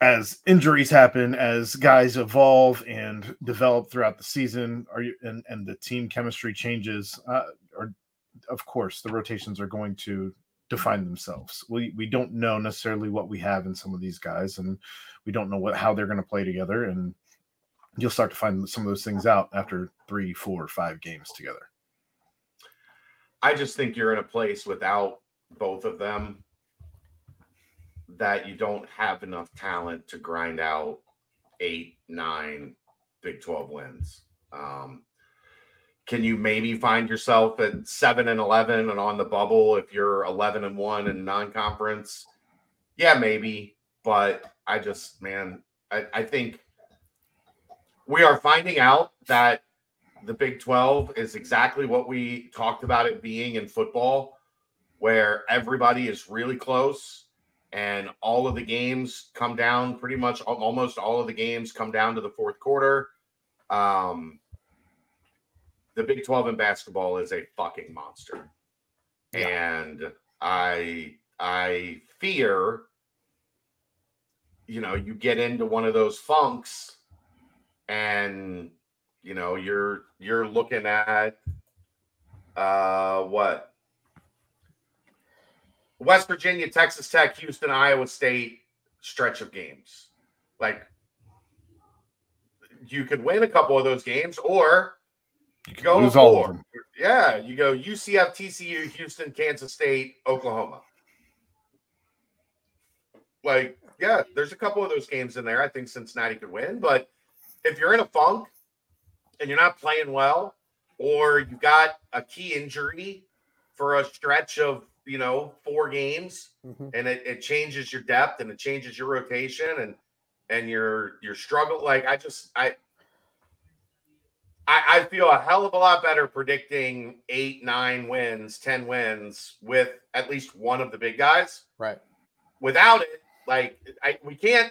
as injuries happen, as guys evolve and develop throughout the season, are you and, and the team chemistry changes, uh, of course the rotations are going to define themselves. We we don't know necessarily what we have in some of these guys, and we don't know what how they're going to play together, and you'll start to find some of those things out after three, four, five games together. I just think you're in a place without both of them that you don't have enough talent to grind out eight, nine Big 12 wins. Um, can you maybe find yourself at seven and 11 and on the bubble if you're 11 and one in non conference? Yeah, maybe. But I just, man, I, I think we are finding out that the Big 12 is exactly what we talked about it being in football, where everybody is really close and all of the games come down pretty much almost all of the games come down to the fourth quarter. Um, the Big 12 in basketball is a fucking monster. And I I fear you know, you get into one of those funks and you know, you're you're looking at uh what West Virginia, Texas Tech, Houston, Iowa State stretch of games. Like you could win a couple of those games, or You can go to lose all of them. Yeah, you go UCF, TCU, Houston, Kansas State, Oklahoma. Like, yeah, there's a couple of those games in there. I think Cincinnati could win, but if you're in a funk and you're not playing well, or you got a key injury for a stretch of you know four games, Mhm. and it, it changes your depth and it changes your rotation and and your your struggle. Like I just I I, I feel a hell of a lot better predicting eight, nine wins, ten wins with at least one of the big guys. Right. Without it, like I, we can't.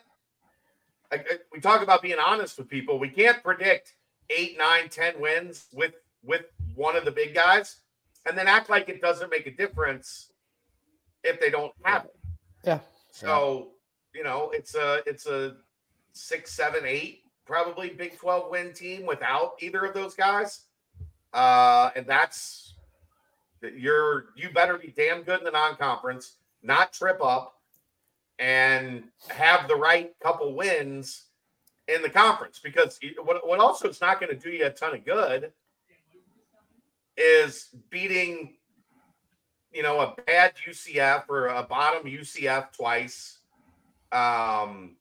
Like uh, we talk about being honest with people, we can't predict eight, nine, ten wins with with one of the big guys, and then act like it doesn't make a difference if they don't have it. Yeah. So you know, it's a it's a six, seven, eight probably Big Twelve win team without either of those guys, uh, and that's you're you better be damn good in the non-conference, not trip up, and have the right couple wins in the conference because what what also it's not going to do you a ton of good is beating you know a bad UCF or a bottom UCF twice. Um,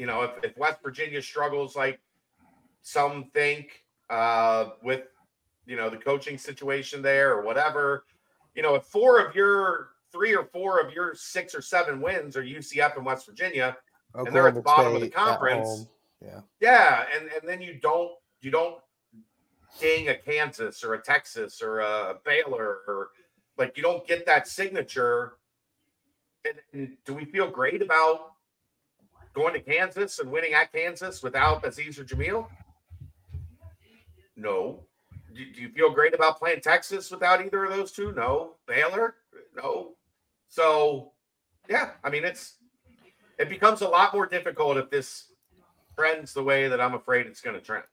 you know, if, if West Virginia struggles like some think uh, with you know the coaching situation there or whatever, you know, if four of your three or four of your six or seven wins are UCF and West Virginia, And they're at the bottom of the conference. Yeah. yeah, and and then you don't you don't ding a Kansas or a Texas or a Baylor or like you don't get that signature. And, and do we feel great about going to Kansas and winning at Kansas without Aziz or Jamille? No. Do, do you feel great about playing Texas without either of those two? No. Baylor? No. So, yeah, I mean it's it becomes a lot more difficult if this trends the way that I'm afraid it's going to trend.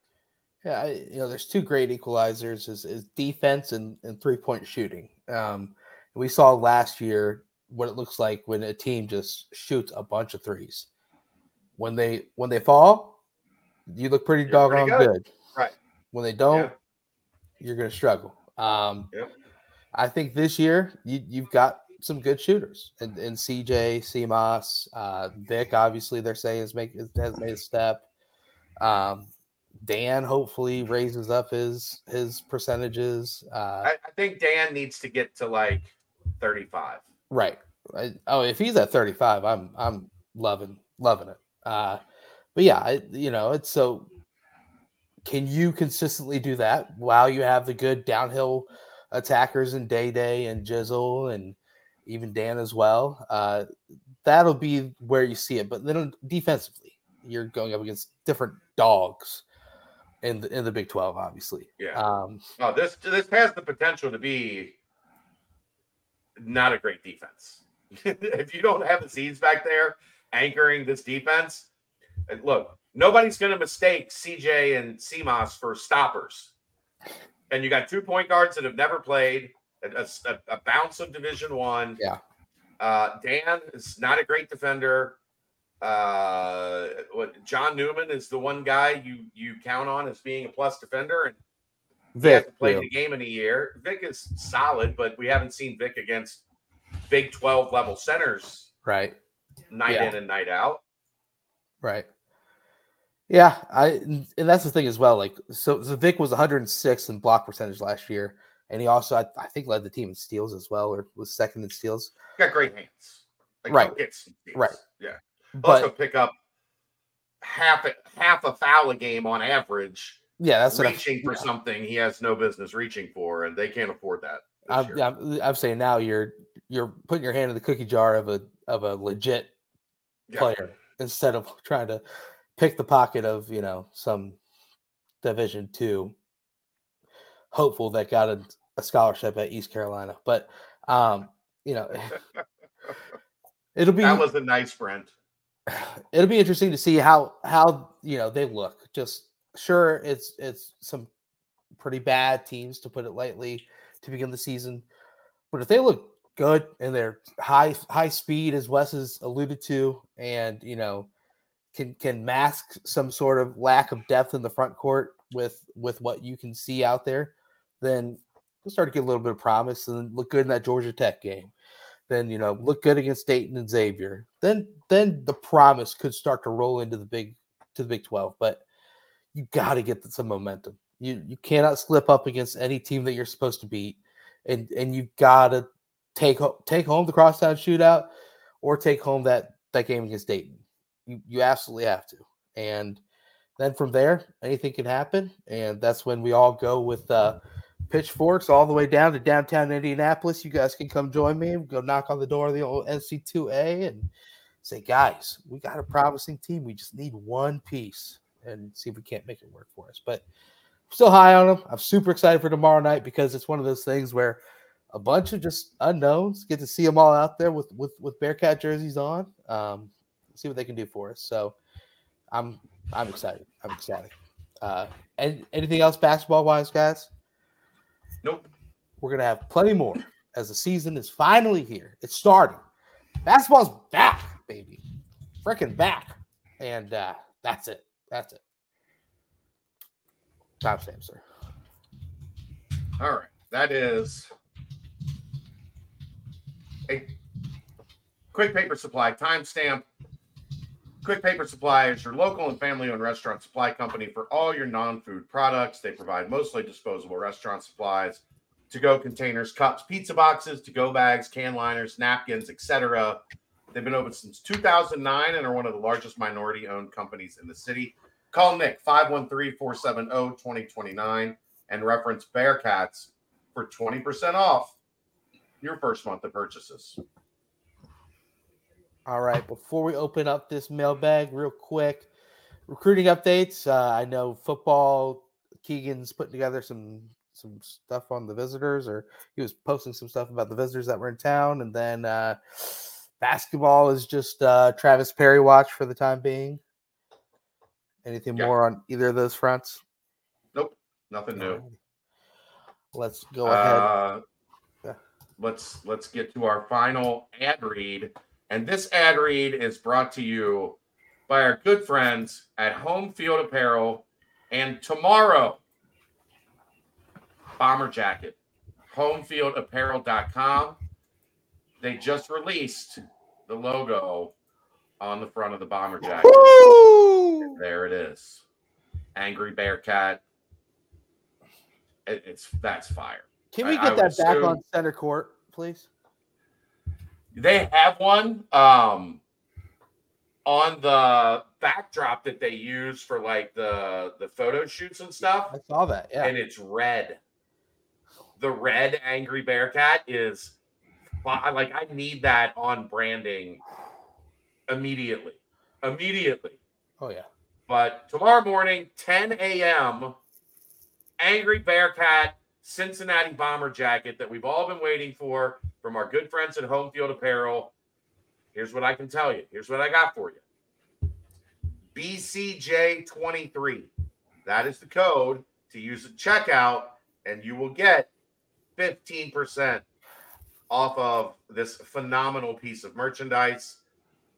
Yeah, I, you know, there's two great equalizers: is, is defense and, and three point shooting. Um, we saw last year what it looks like when a team just shoots a bunch of threes. When they when they fall, you look pretty You're doggone pretty good. good. Right. When they don't, Yeah. you're going to struggle. Um, Yep. I think this year you you've got some good shooters, and, and CJ, Simas, uh, Vic. Obviously, they're saying has make has made a step. Um, Dan hopefully raises up his his percentages. Uh, I, I think Dan needs to get to like 35. Right. I, oh, if he's at 35, I'm I'm loving loving it. Uh but yeah, I, you know, it's so can you consistently do that while you have the good downhill attackers and Day Day and Jizzle and even Dan as well? Uh that'll be where you see it. But then defensively, you're going up against different dogs in the in the Big 12, obviously. Yeah. Um Oh, this this has the potential to be not a great defense. if you don't have the seeds back there anchoring this defense, and look, nobody's going to mistake CJ and Simas for stoppers. And you got two point guards that have never played a, a- a bounce of Division One. Yeah. Uh, Dan is not a great defender. Uh, what John Newman is the one guy you you count on as being a plus defender, and Vic, played yeah. the game in a year. Vic is solid, but we haven't seen Vic against Big 12 level centers right. Night Yeah. in and night out. Right. Yeah, I and that's the thing as well. Like, so, so Vic was 106 in block percentage last year, and he also, I, I think, led the team in steals as well, or was second in steals. Got great hands. Like Right. he'll hit some things. Right. Yeah. But also pick up half a half a foul a game on average, yeah, that's reaching for yeah. something he has no business reaching for, and they can't afford that. I'm, I'm, I'm saying now you're you're putting your hand in the cookie jar of a of a legit Yeah. player instead of trying to pick the pocket of you know some Division two hopeful that got a, a scholarship at East Carolina. But um, you know, it'll be That was a nice friend. it'll be interesting to see how how you know they look. Just sure, it's it's some pretty bad teams to put it lightly to begin the season, but if they look good and they're high high speed, as Wes has alluded to, and you know can can mask some sort of lack of depth in the front court with with what you can see out there, then we'll start to get a little bit of promise and look good in that Georgia Tech game then you know look good against Dayton and Xavier. Then then the promise could start to roll into the big to the Big 12. But you got to get some momentum. You you cannot slip up against any team that you're supposed to beat, and and you've got to take ho- take home the crosstown shootout or take home that that game against Dayton. You you absolutely have to. And then from there, anything can happen, and that's when we all go with uh, pitchforks all the way down to downtown Indianapolis. You guys can come join me. Go knock on the door of the old NC2A and say, guys, we got a promising team. We just need one piece and see if we can't make it work for us. But I'm still high on them. I'm super excited for tomorrow night because it's one of those things where a bunch of just unknowns get to see them all out there with with with Bearcat jerseys on. Um, see what they can do for us. So I'm I'm excited. I'm excited. Uh, and anything else basketball wise, guys? Nope. We're gonna have plenty more as the season is finally here. It's starting. Basketball's back, baby. Freaking back. And uh that's it. That's it. Timestamp, sir. All right. That is a quick paper supply timestamp. Quick Paper Supply is your local and family owned restaurant supply company for all your non food products. They provide mostly disposable restaurant supplies, to go containers, cups, pizza boxes, to go bags, can liners, napkins, etc. They've been open since 2009 and are one of the largest minority owned companies in the city. Call Nick 513 470 2029 and reference Bearcats for 20% off your first month of purchases. All right. Before we open up this mailbag, real quick, recruiting updates. Uh, I know football. Keegan's putting together some some stuff on the visitors, or he was posting some stuff about the visitors that were in town, and then uh, basketball is just uh, Travis Perry watch for the time being. Anything Yeah. more on either of those fronts? Nope, nothing new. Let's go ahead. Let's let's get to our final ad read, and this ad read is brought to you by our good friends at Homefield Apparel, and tomorrow, Bomber Jacket, HomeFieldApparel.com. They just released the logo on the front of the bomber jacket. There it is. Angry Bearcat. It, it's that's fire. Can we I- I get that back assume- on center court, please? They have one um on the backdrop that they use for like the the photo shoots and stuff, I saw that. Yeah. and it's red. The red Angry Bearcat is like I need that on branding immediately. Immediately. oh yeah. But tomorrow morning, 10 a.m., Angry Bearcat Cincinnati Bomber jacket that we've all been waiting for from our good friends at Homefield Apparel. Here's what I can tell you. Here's what I got for you BCJ23. That is the code to use at checkout, and you will get 15% off of this phenomenal piece of merchandise.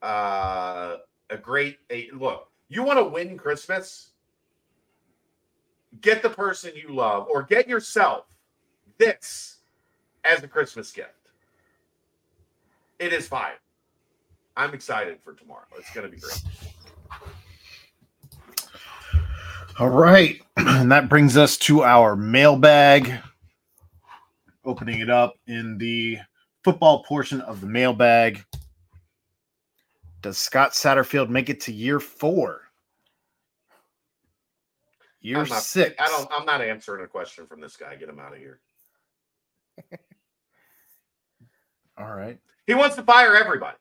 Uh, a great a, look. You want to win Christmas? Get the person you love or get yourself this as a Christmas gift. It is fire. I'm excited for tomorrow. It's going to be great. All right. And that brings us to our mailbag. Opening it up in the football portion of the mailbag. Does Scott Satterfield make it to year four? Year I'm not, six. I don't. I'm not answering a question from this guy. Get him out of here. All right. He wants to fire everybody.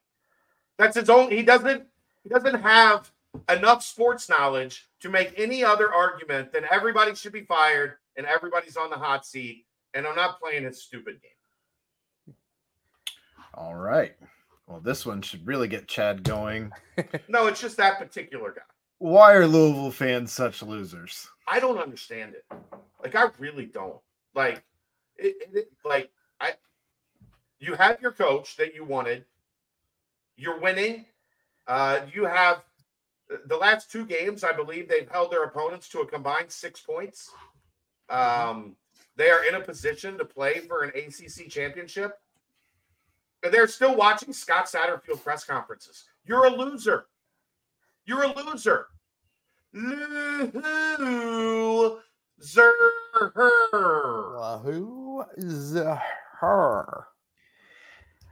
That's his own. He doesn't. He doesn't have enough sports knowledge to make any other argument than everybody should be fired and everybody's on the hot seat. And I'm not playing his stupid game. All right. Well, this one should really get Chad going. No, it's just that particular guy. Why are Louisville fans such losers? I don't understand it. Like I really don't. Like it, it- like I you have your coach that you wanted. You're winning. Uh you have the last two games, I believe they've held their opponents to a combined six points. Um, they are in a position to play for an ACC championship. And they're still watching Scott Satterfield press conferences. You're a loser. You're a loser. Loser. Who is her?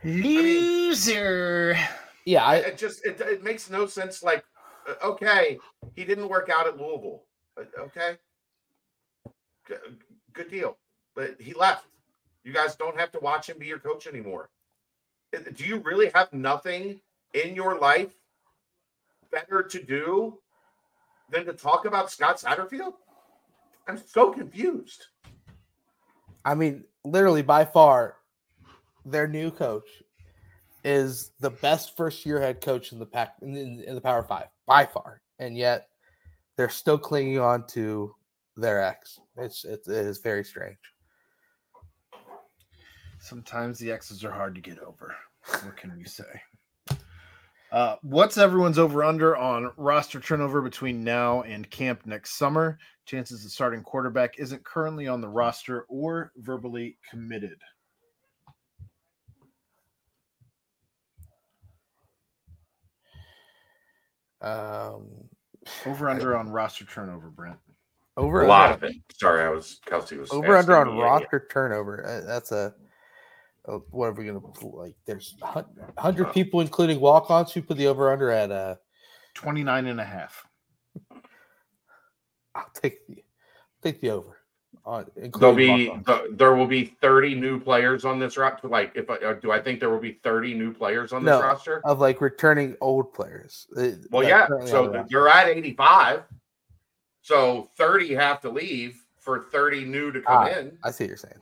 Loser. Yeah, I it just it, it makes no sense. Like, uh, okay, he didn't work out at Louisville. Uh, Okay, good, good deal. But he left. You guys don't have to watch him be your coach anymore. Uh, Do you really have nothing in your life better to do than to talk about Scott Satterfield? I'm so confused. I mean, literally by far, their new coach is the best first year head coach in the pack in, in, in the Power Five by far, and yet they're still clinging on to their ex. It's it, it is very strange. Sometimes the X's are hard to get over. What can we say? Uh, what's everyone's over under on roster turnover between now and camp next summer? Chances the starting quarterback isn't currently on the roster or verbally committed. Um, Over under on roster turnover, Brent. over A lot under, of it. Sorry, I was Kelsey was over under on me, roster turnover. uh, That's a, a what are we gonna like? There's Uh, hundred people, including walk-ons, who put the over under at uh. 29 and a half. I'll take the take the over. On There'll be the, there will be 30 new players on this roster. Like, if I, uh, do I think there will be 30 new players on this No. roster? of like returning old players. uh, Well, that yeah. So you're at 85. So 30 have to leave for 30 new to come Ah. in I see what you're saying.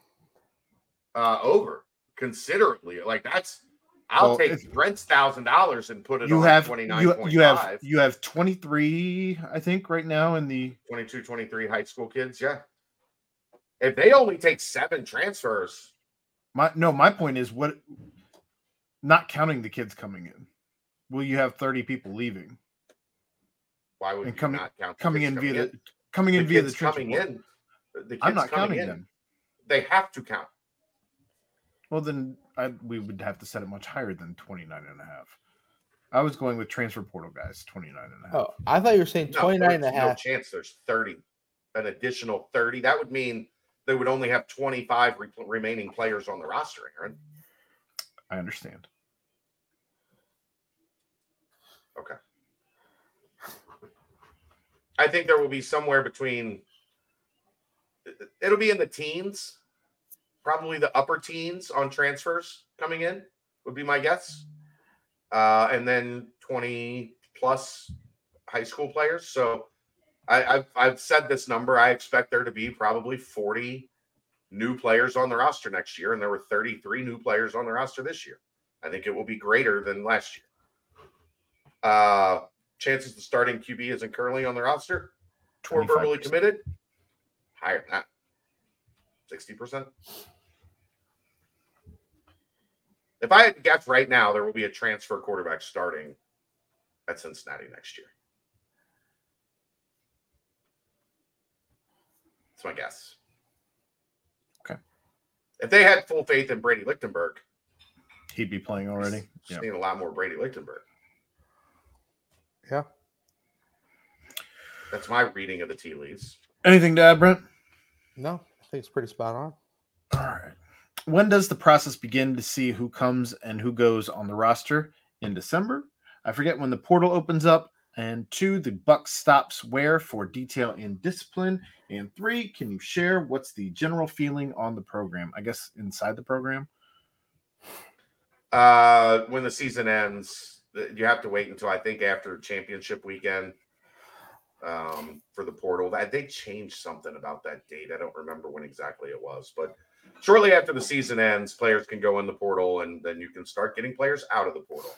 uh, over considerably. Like that's I'll Well, take Brent's thousand dollars and put it You on have twenty nine you, you have you have 23, I think, right now in the 22, 23 high school kids. Yeah. If they only take seven transfers, my no, my point is what not counting the kids coming in. Will you have 30 people leaving? why would And you coming- not count the Coming in via in? the coming in the via the coming in? The kids I'm not counting in, them. They have to count. Well, then I, we would have to set it much higher than 29 and a half. I was going with transfer portal guys, 29 and a half. Oh, I thought you were saying No, 29 and a half. No chance there's 30, an additional 30. That would mean they would only have 25 re- remaining players on the roster, Aaron. I understand. Okay. I think there will be somewhere between it'll be in the teens, probably the upper teens on transfers coming in, would be my guess. Uh, and then 20 plus high school players. So I, I've I've said this number. I expect there to be probably 40 new players on the roster next year, and there were 33 new players on the roster this year. I think it will be greater than last year. Uh chances the starting QB isn't currently on the roster or verbally 25%. committed, higher than that. 60%. If I had to guess right now, there will be a transfer quarterback starting at Cincinnati next year. That's my guess. Okay. If they had full faith in Brady Lichtenberg, He'd be playing already. just Yeah. need a lot more Brady Lichtenberg. Yeah. That's my reading of the tea leaves. Anything to add, Brent? No, I think it's pretty spot on. All right. When does the process begin to see who comes and who goes on the roster? In December? I forget when the portal opens up. And two, the buck stops where for detail and discipline. And three, can you share what's the general feeling on the program? I guess inside the program. Uh, when the season ends, you have to wait until I think after championship weekend um, for the portal. They changed something about that date. I don't remember when exactly it was, but shortly after the season ends, players can go in the portal, and then you can start getting players out of the portal.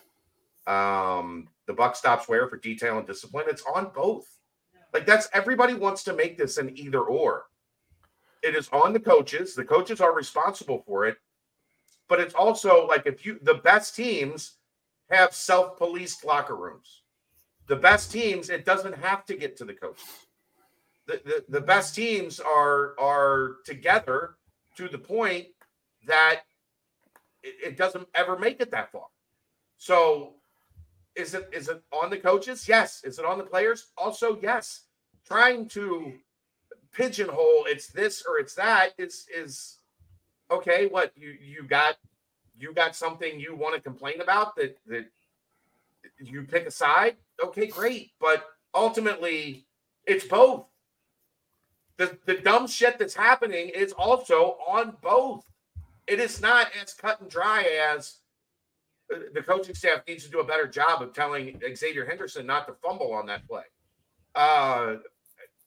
Um, the buck stops where for detail and discipline. It's on both. Like that's everybody wants to make this an either or. It is on the coaches. The coaches are responsible for it but it's also like if you the best teams have self-policed locker rooms. The best teams, it doesn't have to get to the coaches. The, the, the best teams are are together to the point that it, it doesn't ever make it that far. So is it is it on the coaches? Yes. Is it on the players? Also, yes. Trying to pigeonhole it's this or it's that is is okay what you you got you got something you want to complain about that that you pick a side okay great but ultimately it's both the the dumb shit that's happening is also on both it is not as cut and dry as uh, the coaching staff needs to do a better job of telling Xzavier Henderson not to fumble on that play. Uh,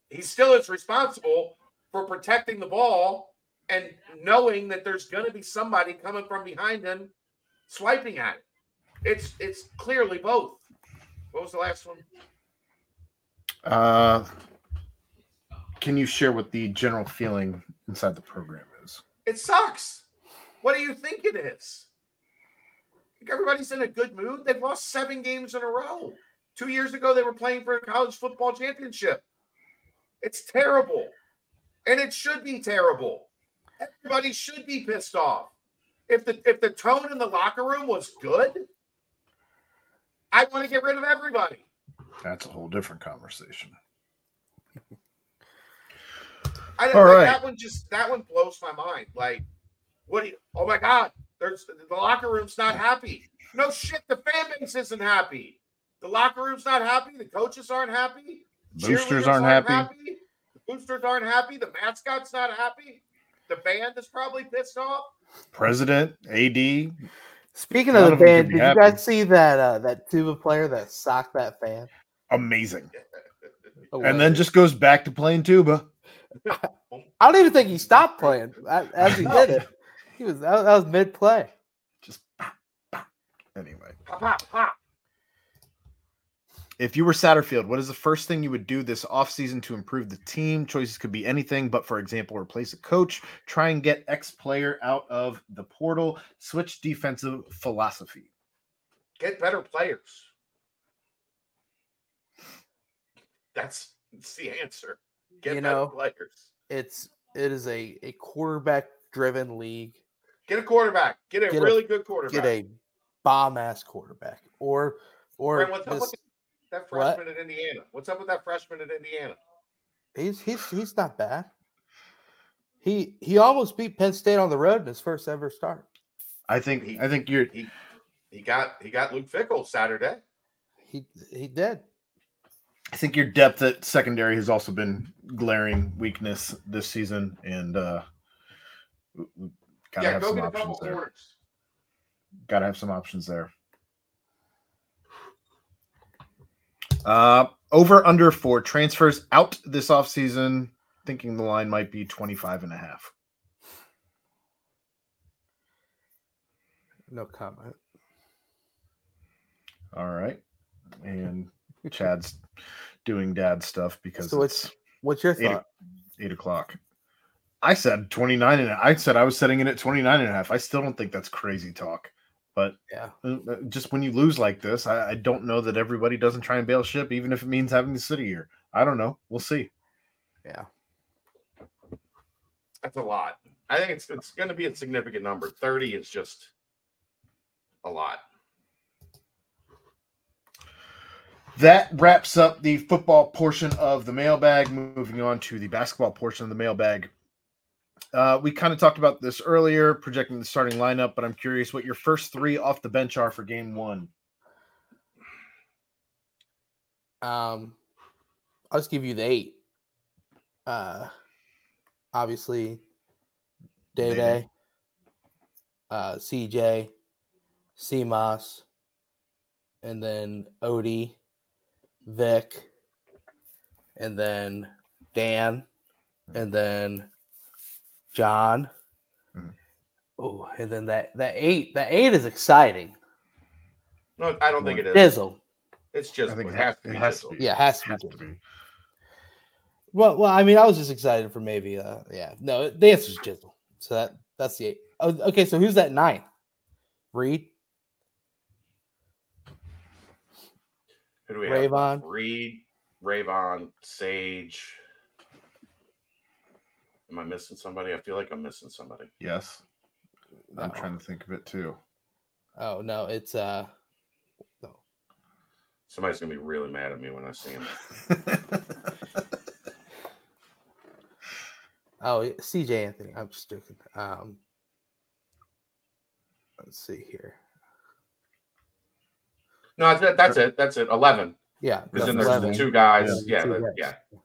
he still is responsible for protecting the ball and knowing that there's going to be somebody coming from behind him swiping at it. It's it's clearly both. What was the last one? Uh, can you share what the general feeling inside the program is? It sucks. What do you think it is? Think everybody's in a good mood. They've lost seven games in a row. Two years ago, they were playing for a college football championship. It's terrible. And it should be terrible. Everybody should be pissed off. If the if the tone in the locker room was good, I want to get rid of everybody. That's a whole different conversation. I didn't All like right. that one just that one blows my mind. Like, what do you oh my god, there's the locker room's not happy. No shit, the fan base isn't happy. The locker room's not happy, the coaches aren't happy, Boosters cheerleaders aren't happy. the boosters aren't happy, the mascot's not happy, the band is probably pissed off. President, AD, Speaking of the band, did be you guys see that uh, that tuba player that socked that fan? amazing. And then just goes back to playing tuba. I don't even think he stopped playing as he did it. He was that, that was mid play. Just Pop, pop, pop. If you were Satterfield, what is the first thing you would do this offseason to improve the team? Choices could be anything, but for example, replace a coach, try and get X player out of the portal, switch defensive philosophy. Get better players. That's, that's the answer. Get You know- players. It's it is a a quarterback driven league. Get a quarterback. Get a Get a- really good quarterback. Get a bomb ass quarterback, or or Brent, what's up with that what? freshman at Indiana? What's up with that freshman at Indiana? he's he's he's not bad. He he almost beat Penn State on the road in his first ever start. I think He- I think you're He he got he got Luke Fickell Saturday. He he did. I think your depth at secondary has also been glaring weakness this season, and uh, we- we gotta yeah, have go some get a options there. corners. Gotta have some options there. Uh, over under for transfers out this offseason. Thinking the line might be 25 and a half. No comment. All right. And Chad's doing dad stuff because So it's it's what's your eight, thought? eight o'clock. I said 29 and I said I was setting it at 29 and a half. I still don't think that's crazy talk. But Yeah. uh, uh, just when you lose like this, I, I don't know that everybody doesn't try and bail ship, even if it means having the city here. I don't know. We'll see. Yeah. That's a lot. I think it's it's going to be a significant number. Thirty is just a lot. That wraps up the football portion of the mailbag. Moving on to the basketball portion of the mailbag. Uh, we kind of talked about this earlier, projecting the starting lineup, but I'm curious what your first three off the bench are for game one. Um, I'll just give you the eight. Uh, obviously, Day Day uh, CJ, Simas, and then Odie, Vic, and then Dan, and then John. Mhm. Oh, and then that that eight that eight is exciting. No, I don't think it is. Jizzle, It's just I think it it has has- to it be. has to be. yeah, it has to be. Has to be. Well, well, I mean, I was just excited for maybe, uh, yeah. No, the answer is Jizzle. So that that's the eight. Oh, okay. So who's that nine? Reed, Who do we have? Rayvon. Reed, Rayvon, Sage. Am I missing somebody? I feel like I'm missing somebody. Yes. I'm trying to think of it too. Oh no, it's uh, no. Somebody's gonna be really mad at me when I see him. Oh, C.J. Anthony. I'm just joking. Um, let's see here. No, that's it. That's it. That's it. Eleven. Yeah, Because then there's 11. the two guys. Yeah, Yeah, two that- guys. yeah.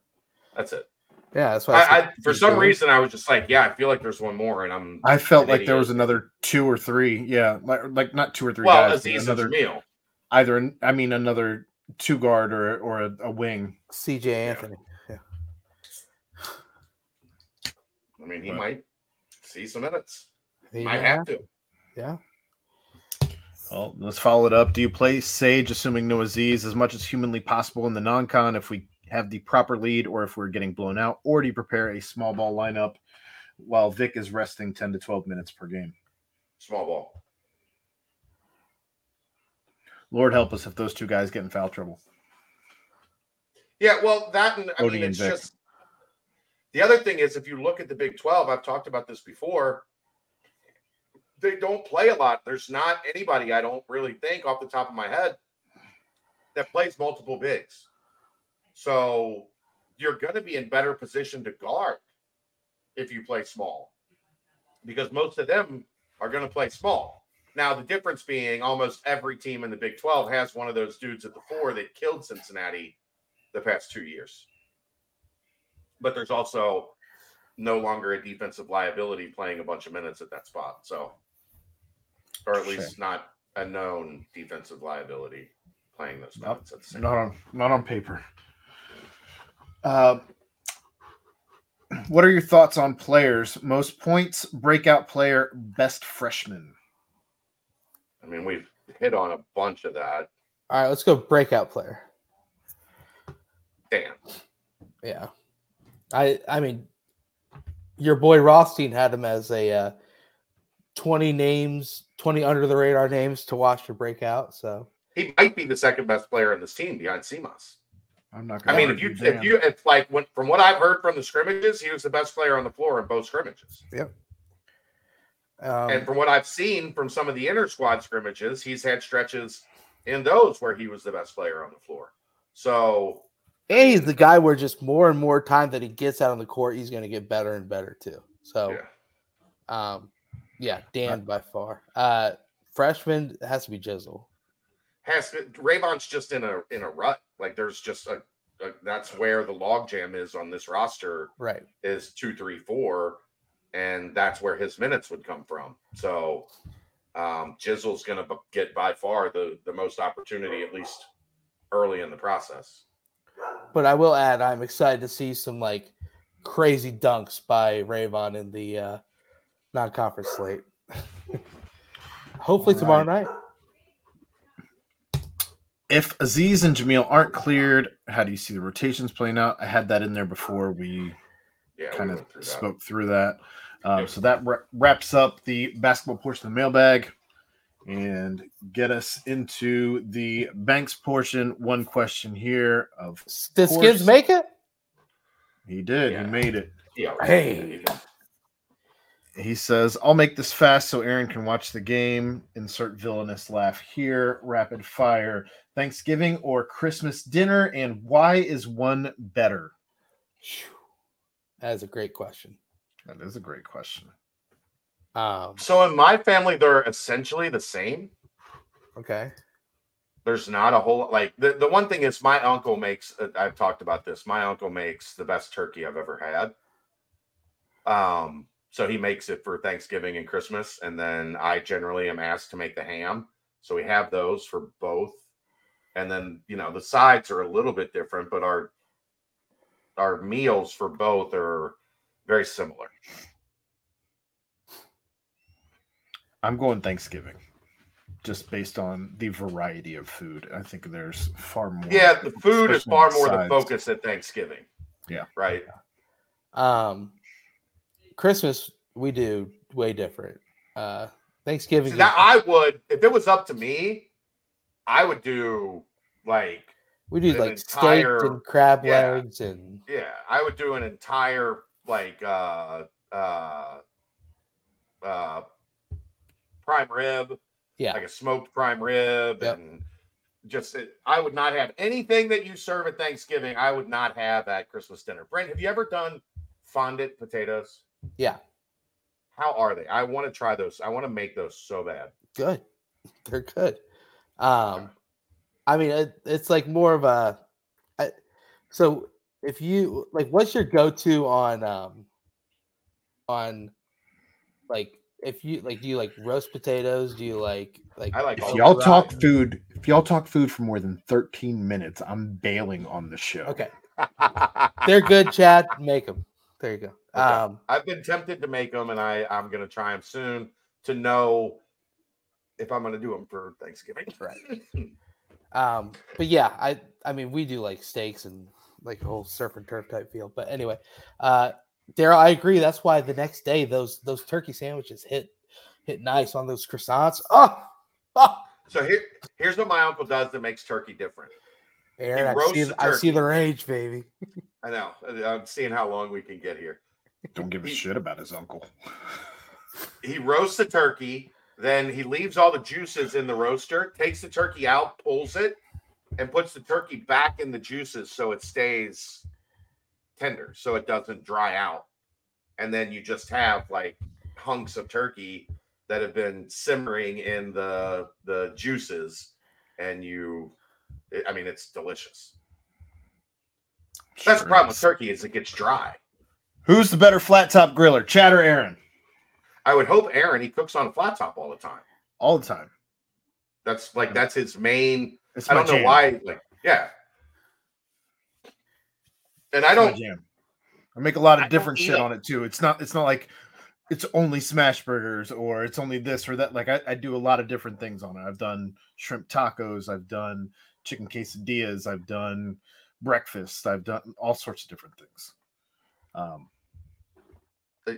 That's it. Yeah, that's why I, I said for some C.J.. reason I was just like, yeah, I feel like there's one more, and I'm I felt an like there was another two or three. Yeah, like, like not two or three well, guys. but Aziz another and Jamille. either. I mean, another two guard or or a, a wing. C.J. Anthony. Yeah. I mean, he Right. might see some minutes. He might may have to. Yeah. Well, let's follow it up. Do you play Sage, assuming no Aziz, as much as humanly possible in the non-con if we have the proper lead, or if we're getting blown out, or do you prepare a small ball lineup while Vic is resting ten to twelve minutes per game? Small ball. Lord help us if those two guys get in foul trouble. Yeah, well, that and I Odie mean, and it's Vic. just the other thing is if you look at the Big Twelve, I've talked about this before. They don't play a lot. There's not anybody I don't really think off the top of my head that plays multiple bigs. So you're going to be in better position to guard if you play small because most of them are going to play small. Now, the difference being almost every team in the Big 12 has one of those dudes at the four that killed Cincinnati the past two years. But there's also no longer a defensive liability playing a bunch of minutes at that spot. So, or at least not a known defensive liability playing those Nope. minutes at the same Not on not on paper. Uh, what are your thoughts on players? Most points, breakout player, best freshman. I mean, we've hit on a bunch of that. All right, let's go breakout player. Damn. Yeah, I I mean, your boy Rothstein had him as a uh, twenty names, twenty under the radar names to watch for breakout. So He might be the second best player in this team behind Simas. I'm not. I Gonna mean, if you if you it's like when from what I've heard from the scrimmages, he was the best player on the floor in both scrimmages. um, and from what I've seen from some of the inner squad scrimmages, he's had stretches in those where he was the best player on the floor. So and he's the guy where just more and more time that he gets out on the court, he's going to get better and better too. So, yeah. um, yeah, Dan by far. Uh, freshman has to be Jizzle. has to, Rayvon's just in a in a rut. Like there's just a, a that's where the logjam is on this roster Right. is two, three, four, and that's where his minutes would come from. So um Jizzle's gonna b- get by far the the most opportunity, at least early in the process. But I will add, I'm excited to see some like crazy dunks by Rayvon in the uh, non-conference slate. Hopefully All tomorrow right. night. if Aziz and Jamille aren't cleared, how do you see the rotations playing out? I had that in there before we Yeah, we kind of went through that. spoke through that. Um, So that wra- wraps up the basketball portion of the mailbag and get us into the Banks portion. One question here of Did course. Skins make it? he did, Yeah. he made it. Yeah, Hey. He says, I'll make this fast so Aaron can watch the game. Insert villainous laugh here. Rapid fire. Thanksgiving or Christmas dinner, and why is one better? That is a great question. That is a great question. Um, So in my family, they're essentially the same. okay. There's not a whole like the, the one thing is my uncle makes uh, I've talked about this. My uncle makes the best turkey I've ever had. Um, so he makes it for Thanksgiving and Christmas, and then I generally am asked to make the ham. So we have those for both. And then you know the sides are a little bit different, but our our meals for both are very similar. I'm going Thanksgiving, just based on the variety of food. I think there's far more. Yeah, the food is far more the focus at Thanksgiving. Yeah. Right. Um, Christmas we do way different. Uh, Thanksgiving. See, I would, if it was up to me, I would do like, we do like entire- steak and crab yeah. legs and yeah, I would do an entire like uh uh uh prime rib, yeah. like a smoked prime rib, Yep. and just I would not have anything that you serve at Thanksgiving. I would not have at Christmas dinner. Brent, have you ever done fondant potatoes? Yeah. How are they? I want to try those. I want to make those so bad. good. They're good. Um, I mean, it, it's like more of a. I, so if you like, what's your go-to on um, on like if you like, do you like roast potatoes? Do you like like? I like If y'all of talk food, if y'all talk food for more than 13 minutes, I'm bailing on the show. Okay, they're good. Chad, make them. There you go. Okay. Um, I've been tempted to make them, and I I'm gonna try them soon to know if I'm gonna do them for Thanksgiving. Right. Um, but yeah, I I mean we do like steaks and like a whole surf and turf type feel. But anyway, uh Daryl, I agree. That's why the next day those those turkey sandwiches hit hit nice on those croissants. Oh, oh. So here here's what my uncle does that makes turkey different. Aaron, I see, I see the rage, baby. I know. I'm seeing how long we can get here. Don't give a shit about his uncle. He roasts the turkey, then he leaves all the juices in the roaster, takes the turkey out, pulls it, and puts the turkey back in the juices so it stays tender, so it doesn't dry out. And then you just have like hunks of turkey that have been simmering in the the juices, and you, I mean, it's delicious. That's the Sure problem with turkey is it gets dry. Who's the better flat top griller, Chad or Aaron? I would hope Aaron he cooks on a flat top all the time. All the time. That's like that's his main. I don't know why. Like yeah, and I don't. jam. I make a lot of don't different shit on it too. It's not. It's not like it's only smash burgers or it's only this or that. Like I, I do a lot of different things on it. I've done shrimp tacos, I've done chicken quesadillas, I've done breakfast, I've done all sorts of different things. Um,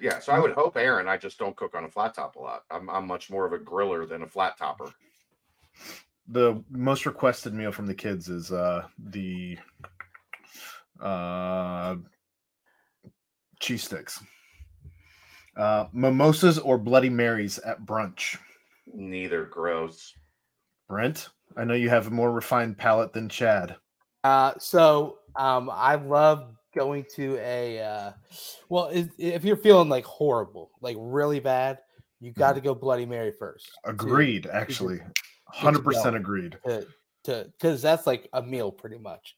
Yeah, so I would hope, Aaron. I just don't cook on a flat top a lot. I'm I'm much more of a griller than a flat topper. the most requested meal from the kids is uh the uh cheese sticks. Uh mimosas or bloody marys at brunch. Neither gross. Brent, I know you have a more refined palate than Chad. Uh, so um, I love going to a uh, well. If, if you're feeling like horrible, like really bad, you got to go Bloody Mary first. to- Agreed, actually. 100% agreed. To to because that's like a meal pretty much.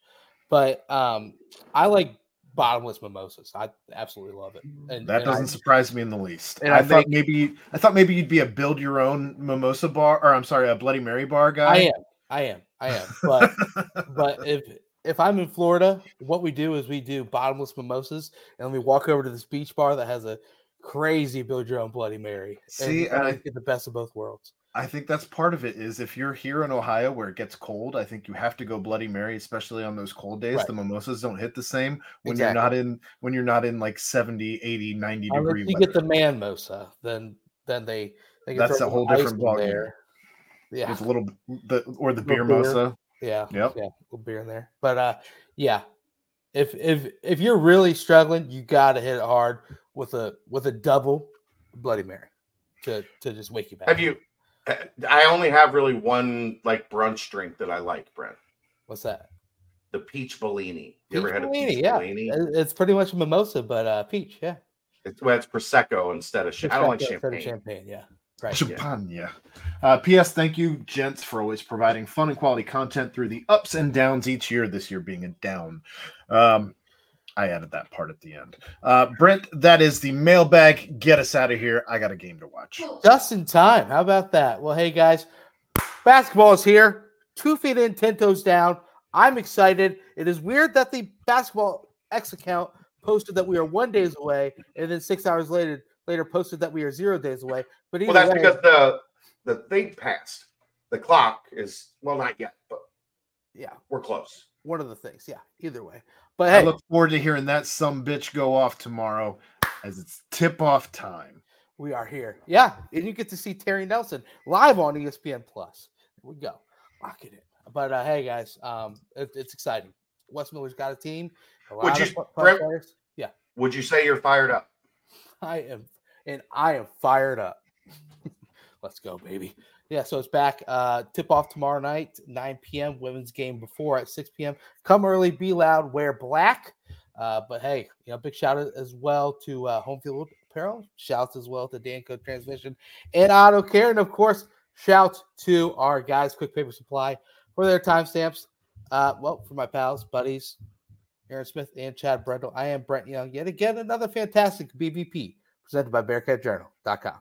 But um, I like bottomless mimosas. I absolutely love it. And That and doesn't surprise me in the least. and I, I thought make- maybe I thought maybe you'd be a build your own mimosa bar or I'm sorry, a bloody Mary bar guy. I am. I am. I am. But but if if I'm in Florida, what we do is we do bottomless mimosas, and we walk over to this beach bar that has a crazy build your own Bloody Mary. See, and, I get the best of both worlds. I think that's part of it is if you're here in Ohio where it gets cold, I think you have to go Bloody Mary, especially on those cold days. Right. The mimosas don't hit the same when Exactly. you're not in when you're not in like 70, 80, 90 Unless degree you weather. get the man mosa, then then they they That's a whole different in ballgame. there. Yeah, it's a little the or the beer beer. mosa. Yeah, Yep. yeah, a little beer in there. But uh, yeah, if if if you're really struggling, you got to hit it hard with a with a double Bloody Mary to to just wake you back. Have you? I only have really one like brunch drink that I like, Brent. What's that? The peach Bellini. You Peach ever had a peach yeah. Bellini? It- It's pretty much a mimosa, but uh, peach. Yeah, It's, well, it's prosecco instead of. Sh- I don't like Instead of champagne. Champagne, yeah. Right. Champagne. Uh, P.S. Thank you, gents, for always providing fun and quality content through the ups and downs each year. This year being a down. Um, I added that part at the end. Uh, Brent, that is the mailbag. Get us out of here. I got a game to watch. Just in time. How about that? Well, hey guys, basketball is here. Two feet in, ten toes down. I'm excited. It is weird that the basketball X account posted that we are one days away, and then six hours later later posted that we are zero days away. But either Well, that's way, because the the thing passed. The clock is well, not yet, but yeah, we're close. one of the things. Yeah, either way. But I look forward to hearing that some bitch go off tomorrow as it's tip off time. we are here. Yeah, and you get to see Terry Nelson live on ESPN Plus. Here we go, lock it in. But uh, hey, guys, um, it, it's exciting. Wes Miller's got a team. A Would you- of fun- fun Brent- Yeah, Would you say you're fired up? I am, and I am fired up. Let's go, baby. Yeah, so it's back. Uh, tip off tomorrow night, 9 p.m. Women's game before at 6 p.m. Come early, be loud, wear black. Uh, but hey, you know, big shout out as well to uh, Homefield Apparel. Shouts as well to Danco Transmission and Auto Care, and of course, shout to our guys, Quick Paper Supply, for their timestamps. Uh, well, for my pals, buddies, Aaron Smith and Chad Brendel. I am Brent Young. Yet again, another fantastic BBP presented by BearcatJournal.com.